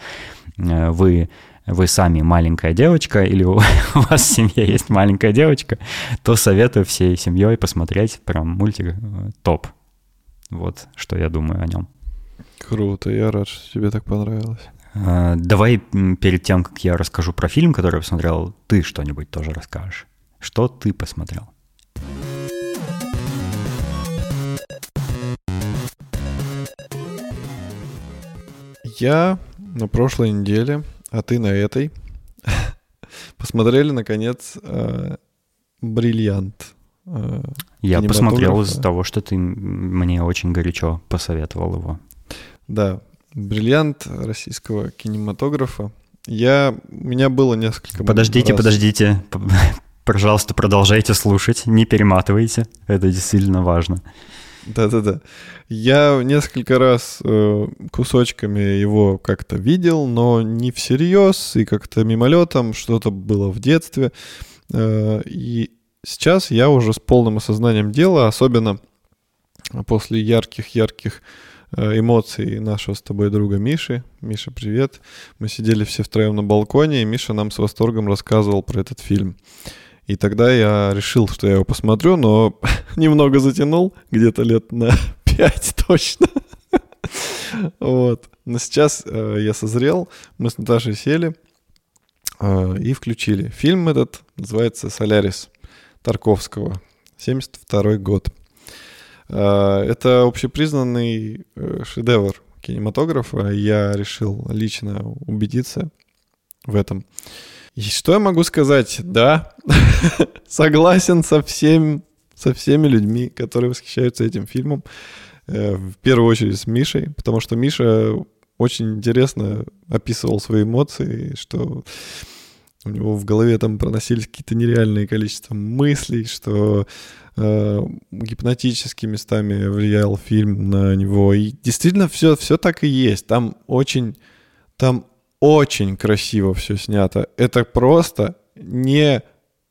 э, вы вы сами маленькая девочка или (laughs) у вас в семье есть маленькая девочка, то советую всей семьей посмотреть прям мультик э, топ. Вот что я думаю о нем. Круто, я рад, что тебе так понравилось. Э, давай перед тем, как я расскажу про фильм, который я посмотрел, ты что-нибудь тоже расскажешь. Что ты посмотрел? Я на прошлой неделе, а ты на этой, (laughs) посмотрели, наконец, э, «Бриллиант». э, Я посмотрел из-за того, что ты мне очень горячо посоветовал его. Да, «Бриллиант» российского кинематографа. Я, у меня было несколько... Подождите, раз... подождите. (laughs) Пожалуйста, продолжайте слушать, не перематывайте. Это действительно важно. Да-да-да. Я несколько раз э, кусочками его как-то видел, но не всерьез, и как-то мимолетом что-то было в детстве. Э, и сейчас я уже с полным осознанием дела, особенно после ярких-ярких э, эмоций нашего с тобой друга Миши. Миша, привет. Мы сидели все втроем на балконе, и Миша нам с восторгом рассказывал про этот фильм. И тогда я решил, что я его посмотрю, но (laughs) немного затянул, где-то лет на (laughs) 5 точно. (laughs) вот. Но сейчас э, я созрел, мы с Наташей сели э, и включили. Фильм этот называется «Солярис» Тарковского, 72 год. Э, это общепризнанный э, шедевр кинематографа. Я решил лично убедиться в этом. И что я могу сказать? Да, (laughs) согласен со, всем, со всеми людьми, которые восхищаются этим фильмом. Э, в первую очередь с Мишей, потому что Миша очень интересно описывал свои эмоции, что у него в голове там проносились какие-то нереальные количества мыслей, что э, гипнотически местами влиял фильм на него. И действительно все, все так и есть. Там очень, там очень красиво все снято. Это просто не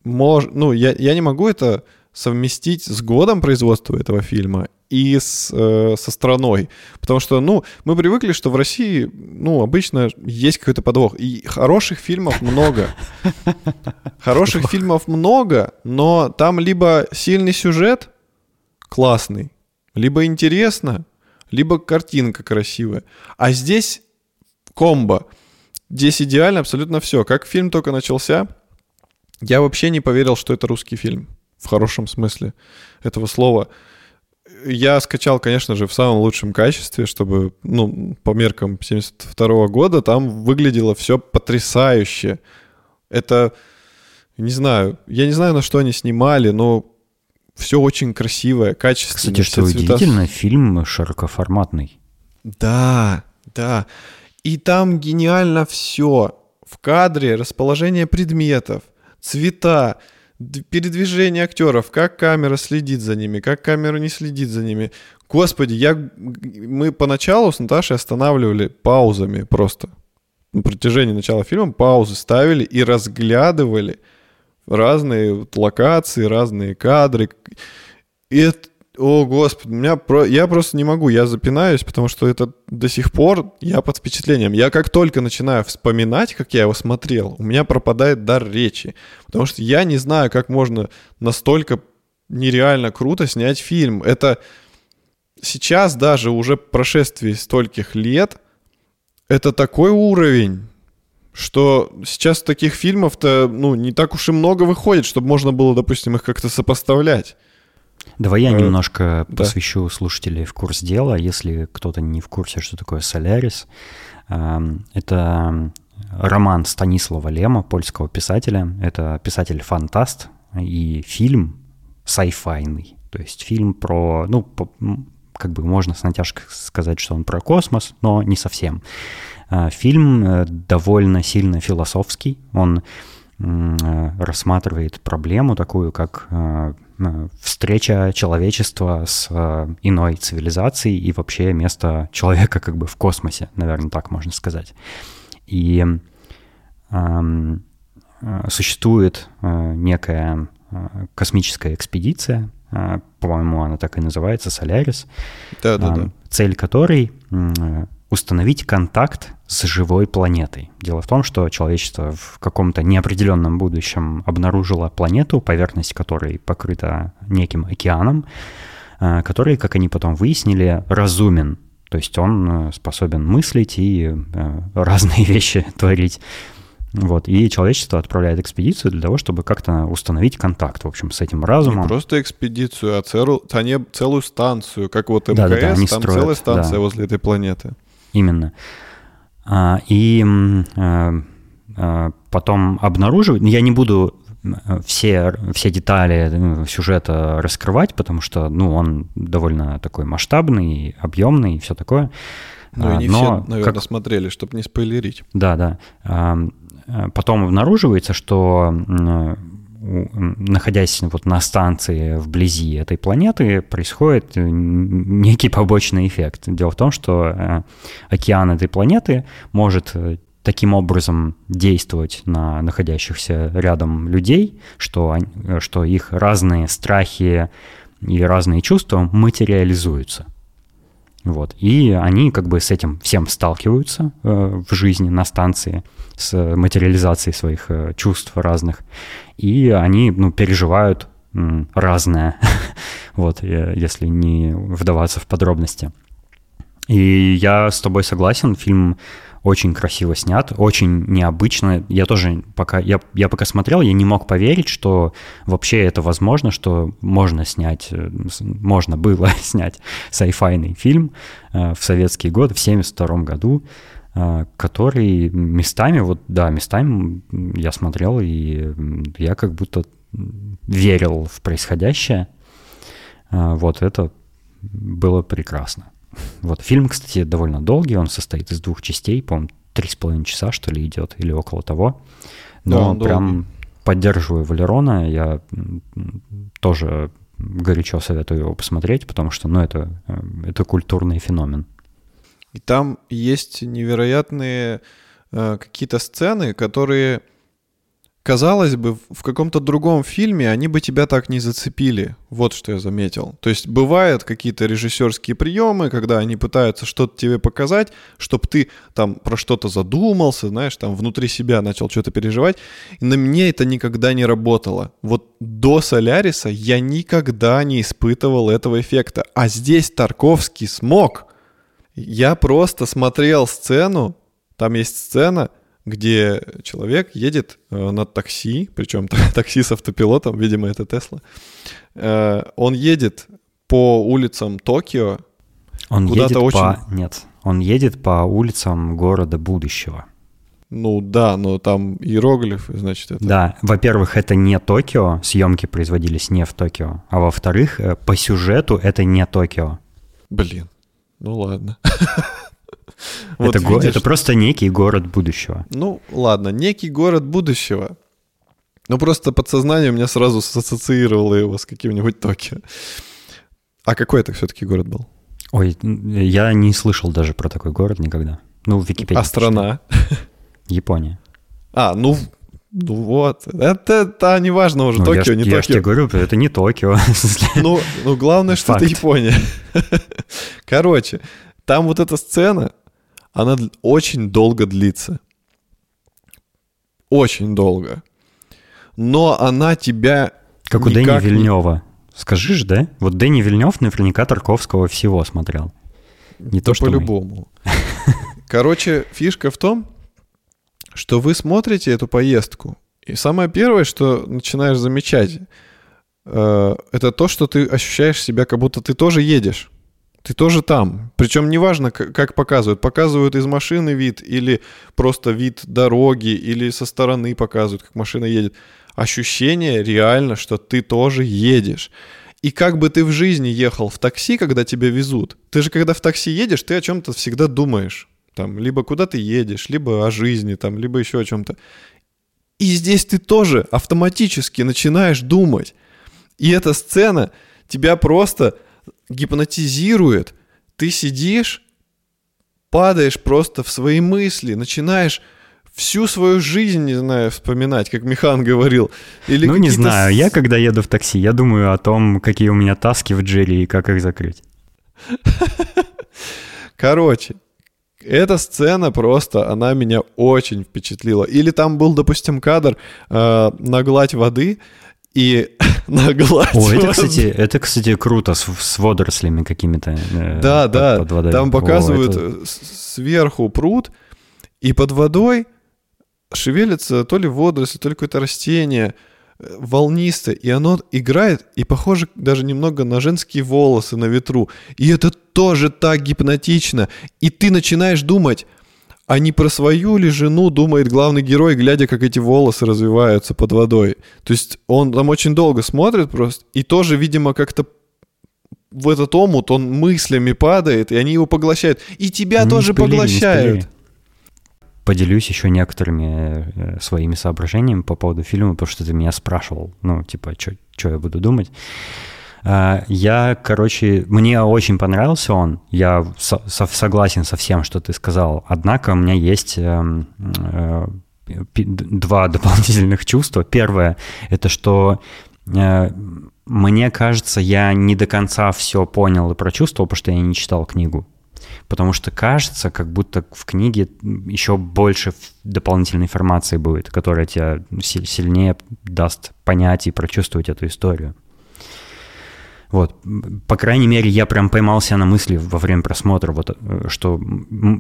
мож... Ну, я, я не могу это совместить с годом производства этого фильма и с, э, со страной. Потому что, ну, мы привыкли, что в России, ну, обычно есть какой-то подвох. И хороших фильмов много. Хороших фильмов много, но там либо сильный сюжет классный, либо интересно, либо картинка красивая. А здесь комбо. Здесь идеально абсолютно все. Как фильм только начался, я вообще не поверил, что это русский фильм. В хорошем смысле этого слова. Я скачал, конечно же, в самом лучшем качестве, чтобы, ну, по меркам 72 года, там выглядело все потрясающе. Это, не знаю, я не знаю, на что они снимали, но все очень красивое, качественное. Кстати, что цвета... удивительно, фильм широкоформатный. Да, да. И там гениально все. В кадре расположение предметов, цвета, передвижение актеров, как камера следит за ними, как камера не следит за ними. Господи, я, мы поначалу с Наташей останавливали паузами просто. На протяжении начала фильма паузы ставили и разглядывали разные локации, разные кадры. И это, о, господи, меня про... я просто не могу, я запинаюсь, потому что это до сих пор я под впечатлением. Я как только начинаю вспоминать, как я его смотрел, у меня пропадает дар речи. Потому что я не знаю, как можно настолько нереально круто снять фильм. Это сейчас даже уже прошествие стольких лет, это такой уровень, что сейчас таких фильмов-то, ну, не так уж и много выходит, чтобы можно было, допустим, их как-то сопоставлять. Давай я э, немножко да. посвящу слушателей в курс дела, если кто-то не в курсе, что такое «Солярис». Эм, это роман Станислава Лема, польского писателя. Это писатель-фантаст и фильм сайфайный. То есть фильм про, ну, как бы можно с натяжкой сказать, что он про космос, но не совсем. Э, фильм э, довольно сильно философский. Он рассматривает проблему такую, как встреча человечества с э, иной цивилизацией и вообще место человека как бы в космосе, наверное, так можно сказать. И э, существует э, некая космическая экспедиция, э, по-моему, она так и называется, Солярис, да, да, да. цель которой установить контакт с живой планетой. Дело в том, что человечество в каком-то неопределенном будущем обнаружило планету, поверхность которой покрыта неким океаном, э, который, как они потом выяснили, разумен. То есть он э, способен мыслить и э, разные (laughs) вещи творить. Вот. И человечество отправляет экспедицию для того, чтобы как-то установить контакт, в общем, с этим разумом. Не просто экспедицию, а целую, целую станцию, как вот МКС, да, да, да, там строят, целая станция да. возле этой планеты. Именно. А, и а, а, потом обнаруживают, я не буду все, все детали ну, сюжета раскрывать, потому что ну, он довольно такой масштабный, объемный и все такое. Ну и не Но, все, наверное, как... смотрели, чтобы не спойлерить. Да, да. Потом обнаруживается, что находясь вот на станции вблизи этой планеты, происходит э, некий побочный эффект. Дело в том, что э, океан этой планеты может э, таким образом действовать на находящихся рядом людей, что, что их разные страхи и разные чувства материализуются. Вот. И они как бы с этим всем сталкиваются э, в жизни на станции, с материализацией своих э, чувств разных. И они ну, переживают разное, (laughs) вот, если не вдаваться в подробности. И я с тобой согласен, фильм очень красиво снят, очень необычно. Я тоже пока, я, я пока смотрел, я не мог поверить, что вообще это возможно, что можно снять, э, можно было (laughs) снять (laughs) сайфайный фильм э, в советский год, в 72 году, который местами, вот да, местами я смотрел, и я как будто верил в происходящее. Вот это было прекрасно. Вот фильм, кстати, довольно долгий, он состоит из двух частей, по-моему, три с половиной часа, что ли, идет, или около того. Но да, прям долгий. поддерживаю Валерона, я тоже горячо советую его посмотреть, потому что, ну, это, э, это культурный феномен. И там есть невероятные э, какие-то сцены, которые Казалось бы, в каком-то другом фильме они бы тебя так не зацепили. Вот что я заметил. То есть бывают какие-то режиссерские приемы, когда они пытаются что-то тебе показать, чтобы ты там про что-то задумался, знаешь, там внутри себя начал что-то переживать. И на мне это никогда не работало. Вот до Соляриса я никогда не испытывал этого эффекта. А здесь Тарковский смог. Я просто смотрел сцену, там есть сцена — где человек едет э, на такси, причем (laughs) такси с автопилотом, видимо, это Тесла. Э, он едет по улицам Токио. Он едет очень... по... Нет, он едет по улицам города будущего. Ну да, но там иероглифы, значит, это... Да, во-первых, это не Токио, съемки производились не в Токио, а во-вторых, э, по сюжету это не Токио. Блин, ну ладно. (laughs) Вот это, видишь, это просто некий город будущего. Ну, ладно, некий город будущего. Ну, просто подсознание у меня сразу ассоциировало его с каким-нибудь Токио. А какой это все-таки город был? Ой, я не слышал даже про такой город никогда. Ну, в Википедии. А страна? (laughs) Япония. А, ну, ну вот, это, это не важно уже, ну, Токио, я, не я Токио. Я тебе говорю, это не Токио. (laughs) (laughs) Ну, ну главное, что Факт. это Япония. (laughs) Короче, там вот эта сцена, она очень долго длится. Очень долго. Но она тебя... Как у Дэни Вильнева. Скажи да? Вот Дэнни Вильнев наверняка Тарковского всего смотрел. Не да то, что по-любому. Короче, фишка в том, что вы смотрите эту поездку, и самое первое, что начинаешь замечать, э, это то, что ты ощущаешь себя, как будто ты тоже едешь. Ты тоже там. Причем неважно, как показывают. Показывают из машины вид, или просто вид дороги, или со стороны показывают, как машина едет. Ощущение реально, что ты тоже едешь. И как бы ты в жизни ехал в такси, когда тебя везут. Ты же, когда в такси едешь, ты о чем-то всегда думаешь. Там, либо куда ты едешь, либо о жизни, там, либо еще о чем-то. И здесь ты тоже автоматически начинаешь думать. И эта сцена тебя просто гипнотизирует. Ты сидишь, падаешь просто в свои мысли, начинаешь всю свою жизнь, не знаю, вспоминать, как Михан говорил. Или ну, не знаю. Я, когда еду в такси, я думаю о том, какие у меня таски в Джерри и как их закрыть. Короче, эта сцена просто, она меня очень впечатлила. Или там был, допустим, кадр э, на гладь воды, и (laughs) на гладь. О, это, кстати, это, кстати, круто с, с водорослями какими-то. Э, да, под, да. Под водой. Там показывают О, это... сверху пруд, и под водой шевелится то ли водоросли, то ли какое-то растение э, волнистое, и оно играет, и похоже даже немного на женские волосы на ветру. И это тоже так гипнотично. И ты начинаешь думать, А не про свою ли жену думает главный герой, глядя, как эти волосы развиваются под водой. То есть он там очень долго смотрит просто, и тоже, видимо, как-то в этот омут он мыслями падает, и они его поглощают. И тебя Не тоже спыли, не поглощают. Поделюсь еще некоторыми э, своими соображениями по поводу фильма, потому что ты меня спрашивал, ну, типа, что я буду думать. А, Я, короче, мне очень понравился он. Я со- со- согласен со всем, что ты сказал. Однако у меня есть эм, э, д- два (laughs) дополнительных чувства. Первое — это что э, мне кажется, я не до конца все понял и прочувствовал, потому что я не читал книгу. Потому что кажется, как будто в книге еще больше дополнительной информации будет, которая тебя си- сильнее даст понять и прочувствовать эту историю. Вот, по крайней мере, я прям поймался на мысли во время просмотра, вот, э, что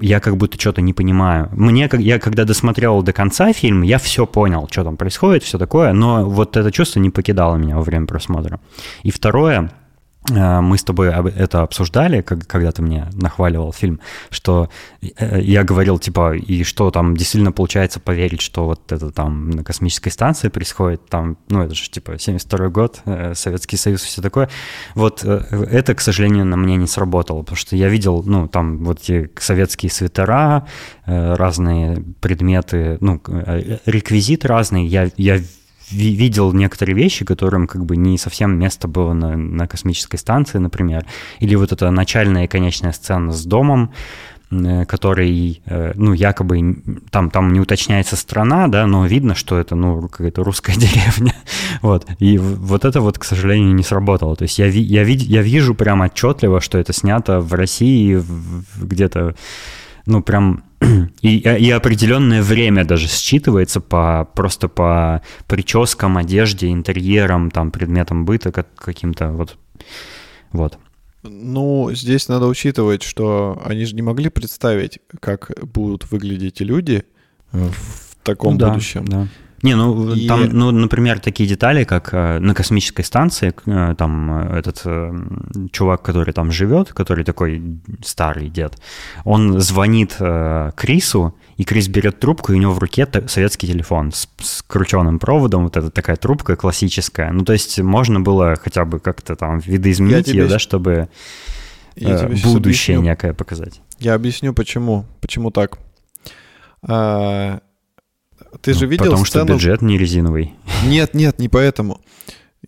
я как будто что-то не понимаю. Мне, я когда досмотрел до конца фильм, я все понял, что там происходит, все такое, но вот это чувство не покидало меня во время просмотра. И второе, мы с тобой об- это обсуждали, когда ты мне нахваливал фильм, что э, я говорил, типа, и что там действительно получается поверить, что вот это там на космической станции происходит, там, ну, это же, типа, 72 год, э, Советский Союз и все такое. Вот э, это, к сожалению, на мне не сработало, потому что я видел, ну, там вот эти советские свитера, э, разные предметы, ну, э, реквизит разный, я, я видел некоторые вещи, которым как бы не совсем место было на, на космической станции, например. Или вот эта начальная и конечная сцена с домом, э, который, э, ну, якобы там, там не уточняется страна, да, но видно, что это, ну, какая-то русская (laughs) деревня. Вот. И вот это вот, к сожалению, не сработало. То есть я, я, я вижу прямо отчетливо, что это снято в России где-то ну, прям (clears throat) и, и определенное время даже считывается по просто по прическам, одежде, интерьерам, там, предметам быта как- каким-то вот. Вот. Ну, здесь надо учитывать, что они же не могли представить, как будут выглядеть люди э, в таком Ну да, будущем. да. Не, ну И- там, ну, например, такие детали, как э, на космической станции, э, там э, этот э, чувак, который там живет, который такой старый дед, он звонит э, Крису, и Крис берет трубку, и у него в руке советский телефон с, с крученным проводом, вот эта такая трубка классическая. Ну, то есть можно было хотя бы как-то там видоизменить Я тебе ее, да, чтобы э, будущее объясню. некое показать. Я объясню, почему. Почему так. А, ты же Ну, видел Потому сцену... что бюджет не резиновый. Нет, нет, не поэтому.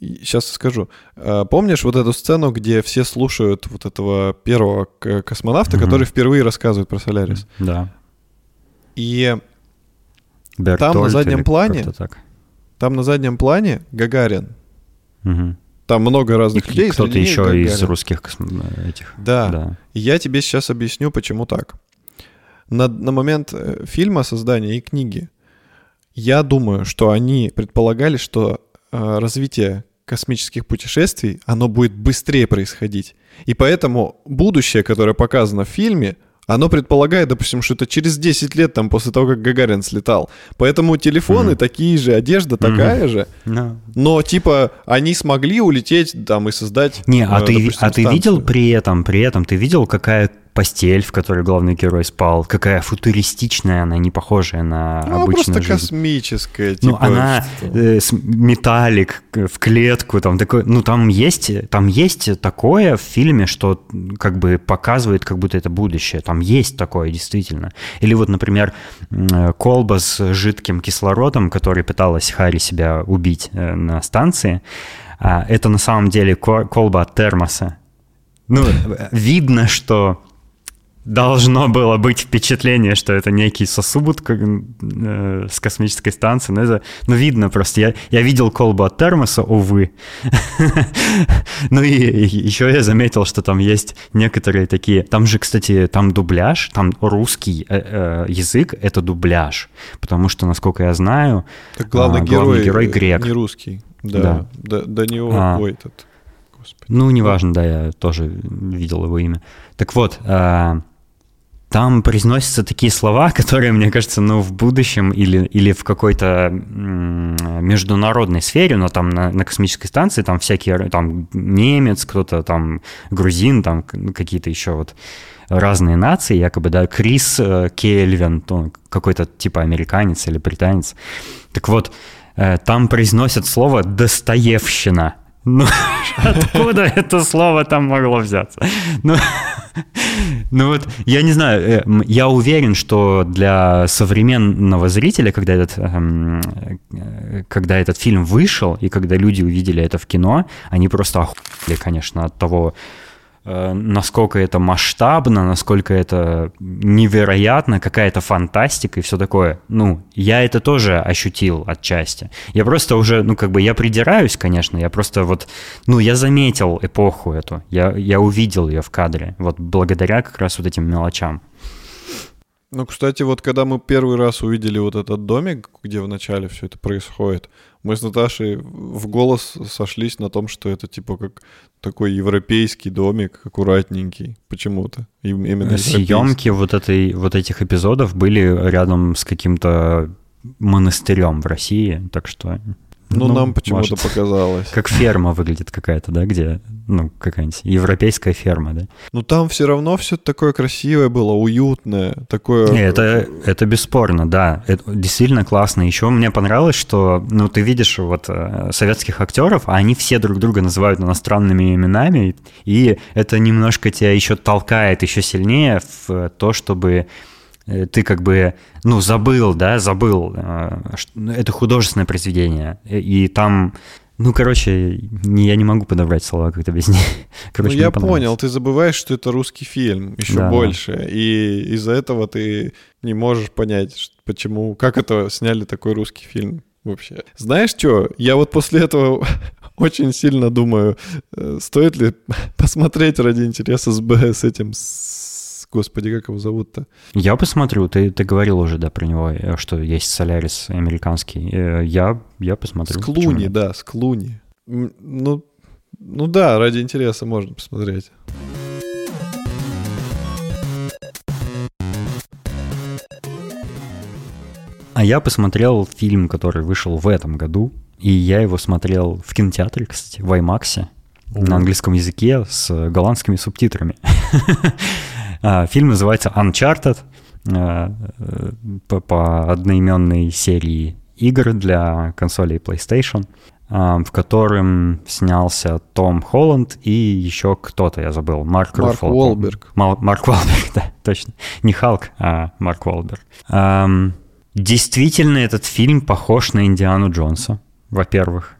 Сейчас скажу. А, Помнишь вот эту сцену, где все слушают вот этого первого космонавта, Мгм. который впервые рассказывает про Солярис? Да. И Бертольд заднем или плане как-то так. там на заднем плане Гагарин. Мгм. Там много разных И людей. кто-то еще Гагарин. из русских космо- этих. Да. Да. Я тебе сейчас объясню, почему так. На, на момент э, фильма создания и книги я думаю, что они предполагали, что э, развитие космических путешествий, оно будет быстрее происходить. И поэтому будущее, которое показано в фильме, оно предполагает, допустим, что это через 10 лет там после того, как Гагарин слетал. Поэтому телефоны Мгм. такие же, одежда такая же. Ну. Но типа они смогли улететь там и создать. Не, а э, ты, допустим, а ты видел при этом, при этом, ты видел, какая постель, в которой главный герой спал, какая футуристичная она, не похожая на Ну, обычную просто жизнь. космическая. Ну, типа, она что- э, металлик в клетку, там такой, ну там есть, там есть такое в фильме, что как бы показывает, как будто это будущее. Там есть такое действительно. Или вот, например, э, колба с жидким кислородом, который пыталась Харри себя убить э, на станции. А, это на самом деле ко- колба от термоса. Ну, э, видно, что должно было быть впечатление, что это некий сосуд как, э, с космической станции. Но, это, ну, видно просто. Я, я видел колбу от термоса, увы. (laughs) ну и, еще я заметил, что там есть некоторые такие... Там же, кстати, там дубляж, там русский э, э, язык — это дубляж. Потому что, насколько я знаю, главный, а, герой, главный герой грек. не русский. Да. До, него. А. Ой, этот. Господи. Ну, неважно, да, я тоже видел его имя. Так вот, а, там произносятся такие слова, (laughs) которые, мне кажется, ну, в будущем или, или в какой-то международной сфере, но там на, на космической станции там всякие, там немец, кто-то там грузин, там какие-то еще вот разные нации, якобы, да, Крис э, Кельвин, какой-то типа американец или британец. Так вот, э, там произносят слово «достоевщина». Ну, (laughs) откуда это слово там могло взяться? Ну, ну вот, я не знаю, э, я уверен, что для современного зрителя, когда этот, эм, э, когда этот фильм вышел, и когда люди увидели это в кино, они просто охуели, конечно, от того, насколько это масштабно, насколько это невероятно, какая-то фантастика и все такое. Ну, я это тоже ощутил отчасти. Я просто уже, ну, как бы я придираюсь, конечно, я просто вот, ну, я заметил эпоху эту, я, я увидел ее в кадре, вот благодаря как раз вот этим мелочам. Ну, кстати, вот когда мы первый раз увидели вот этот домик, где вначале все это происходит, мы с Наташей в голос сошлись на том, что это типа как такой европейский домик, аккуратненький, почему-то. Именно Съемки вот, этой, вот этих эпизодов были рядом с каким-то монастырем в России, так что ну, ну нам почему-то показалось. Как ферма выглядит какая-то, да, где, ну, какая-нибудь европейская ферма, да? Ну, там все равно все такое красивое было, уютное, такое... Не, это, это бесспорно, да, это действительно классно. Еще мне понравилось, что, ну, ты видишь вот э, советских актеров, а они все друг друга называют иностранными именами, и это немножко тебя еще толкает еще сильнее в то, чтобы ты как бы, ну, забыл, да, забыл, э, это художественное произведение, и там, ну, короче, я не могу подобрать слова как-то без них. Короче, ну, я понял, ты забываешь, что это русский фильм, еще да. больше, и из-за этого ты не можешь понять, почему, как это сняли такой русский фильм вообще. Знаешь что, я вот после этого (laughs) очень сильно думаю, э, стоит ли (laughs) посмотреть ради интереса с, с этим, с Господи, как его зовут-то? Я посмотрю, ты, ты говорил уже, да, про него, э, что есть Солярис американский. Э, я, я посмотрю. С Клуни, да, с Клуни. Ну, ну да, ради интереса можно посмотреть. А я посмотрел фильм, который вышел в этом году, и я его смотрел в кинотеатре, кстати, в IMAX, на английском языке с голландскими субтитрами. (laughs) А, фильм называется Uncharted по, по одноименной серии игр для консолей PlayStation, а, в котором снялся Том Холланд и еще кто-то, я забыл, Марк, Марк Руффало. Уолберг. Марк Уолберг, (laughs) да, точно. Не Халк, а Марк Уолберг. Действительно, этот фильм похож на Индиану Джонса, во-первых.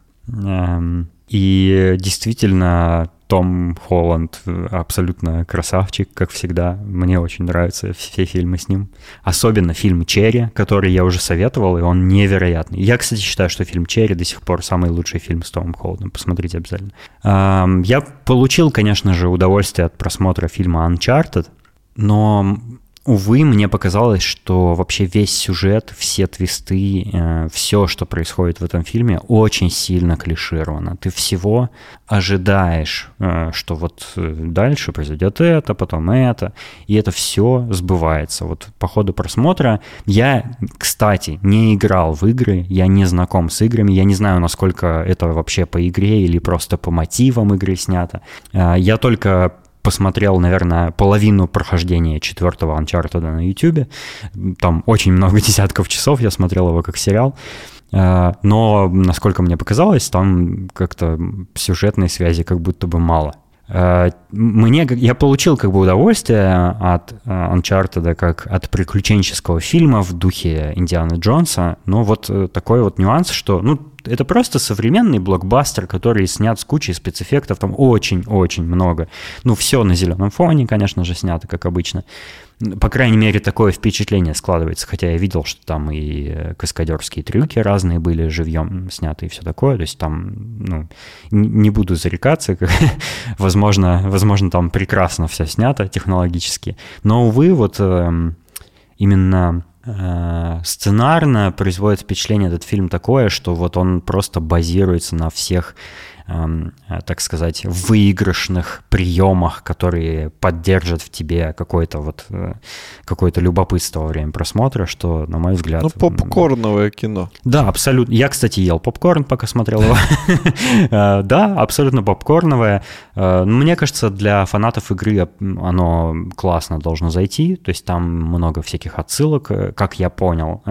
И действительно, том Холланд абсолютно красавчик, как всегда. Мне очень нравятся все фильмы с ним. Особенно фильм «Черри», который я уже советовал, и он невероятный. Я, кстати, считаю, что фильм «Черри» до сих пор самый лучший фильм с Томом Холландом. Посмотрите обязательно. Я получил, конечно же, удовольствие от просмотра фильма «Uncharted», но Увы, мне показалось, что вообще весь сюжет, все твисты, э, все, что происходит в этом фильме, очень сильно клишировано. Ты всего ожидаешь, э, что вот э, дальше произойдет это, потом это, и это все сбывается. Вот по ходу просмотра я, кстати, не играл в игры, я не знаком с играми, я не знаю, насколько это вообще по игре или просто по мотивам игры снято. Э, я только посмотрел, наверное, половину прохождения четвертого Uncharted на YouTube. Там очень много (laughs) десятков часов, я смотрел его как сериал. Э, но, насколько мне показалось, там как-то сюжетной связи как будто бы мало. Э, мне, я получил как бы удовольствие от э, Uncharted как от приключенческого фильма в духе Индианы Джонса, но вот такой вот нюанс, что, ну, это просто современный блокбастер, который снят с кучей спецэффектов, там очень-очень много. Ну, все на зеленом фоне, конечно же, снято, как обычно. По крайней мере, такое впечатление складывается, хотя я видел, что там и э, каскадерские трюки разные были живьем сняты и все такое, то есть там, ну, не буду зарекаться, (laughs) возможно, возможно, там прекрасно все снято технологически, но, увы, вот эм, именно сценарно производит впечатление этот фильм такое, что вот он просто базируется на всех так сказать, выигрышных приемах, которые поддержат в тебе какое-то вот какое-то любопытство во время просмотра, что, на мой взгляд... Ну, попкорновое кино. Да, абсолютно. Я, кстати, ел попкорн, пока смотрел его. (laughs) Да, абсолютно попкорновое. Мне кажется, для фанатов игры оно классно должно зайти, то есть там много всяких отсылок, как я понял,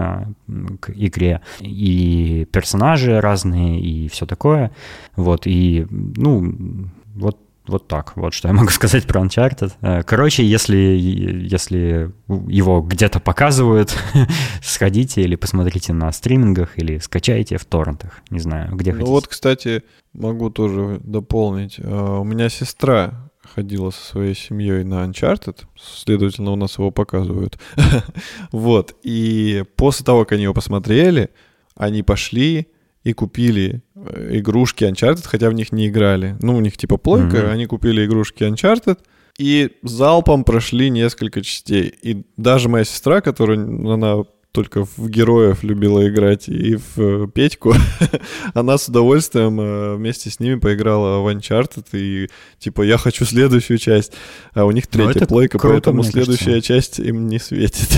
к игре, и персонажи разные, и все такое. Вот, и, ну, вот вот так, вот что я могу (laughs) сказать про Uncharted. Э, короче, если, если его где-то показывают, (laughs) сходите или посмотрите на стримингах, или скачайте в торрентах, не знаю, где ну хотите. вот, кстати, могу тоже дополнить. Э, у меня сестра ходила со своей семьей на Uncharted, следовательно, у нас его показывают. (laughs) вот, и после того, как они его посмотрели, они пошли и купили э, игрушки Uncharted, хотя в них не играли. Ну, у них типа плойка, mm-hmm. они купили игрушки Uncharted и залпом прошли несколько частей. И даже моя сестра, которая, она только в героев любила играть и в э, Петьку, (laughs) она с удовольствием э, вместе с ними поиграла в Uncharted и типа я хочу следующую часть, а у них ну, третья плойка, круто, поэтому следующая кажется. часть им не светит.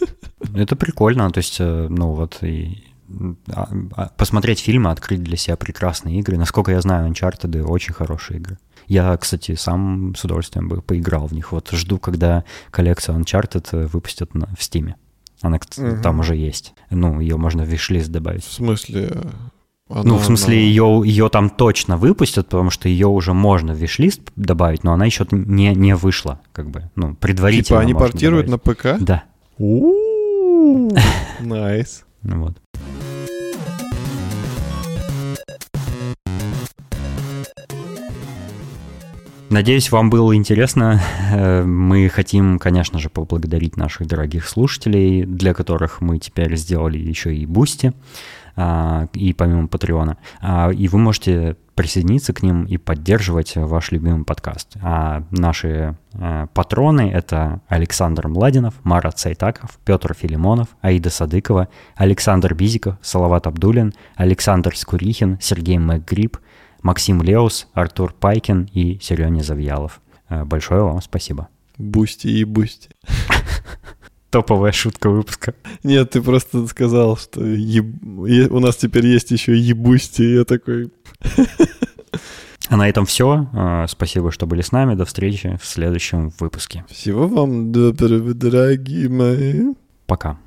(laughs) Это прикольно, то есть, ну вот и посмотреть фильмы, открыть для себя прекрасные игры. Насколько я знаю, Uncharted очень хорошие игры. Я, кстати, сам с удовольствием бы поиграл в них. Вот жду, когда коллекцию Uncharted э, выпустят на, в Steam. Она угу. там уже есть. Ну, ее можно в wishlist добавить. В смысле? Она, ну, в смысле, она... ее, ее там точно выпустят, потому что ее уже можно в wishlist добавить, но она еще не, не вышла, как бы, ну, предварительно. Типа они портируют добавить. на ПК? Да. (laughs) Nice. Вот. Надеюсь, вам было интересно. Э, мы хотим, конечно же, поблагодарить наших дорогих слушателей, для которых мы теперь сделали еще и Boosty, а, и помимо Патреона. А, и вы можете присоединиться к ним и поддерживать ваш любимый подкаст. А наши э, патроны — это Александр Младинов, Марат Сайтаков, Петр Филимонов, Аида Садыкова, Александр Бизиков, Салават Абдулин, Александр Скурихин, Сергей Макгриб — Максим Леус, Артур Пайкин и Сереня Завьялов. Э, большое вам спасибо. Бусти и бусти. (laughs) Топовая шутка выпуска. Нет, ты просто сказал, что еб... у нас теперь есть еще ебусти, я такой... А на этом все. Э, спасибо, что были с нами. До встречи в следующем выпуске. Всего вам доброго, дорогие мои. Пока.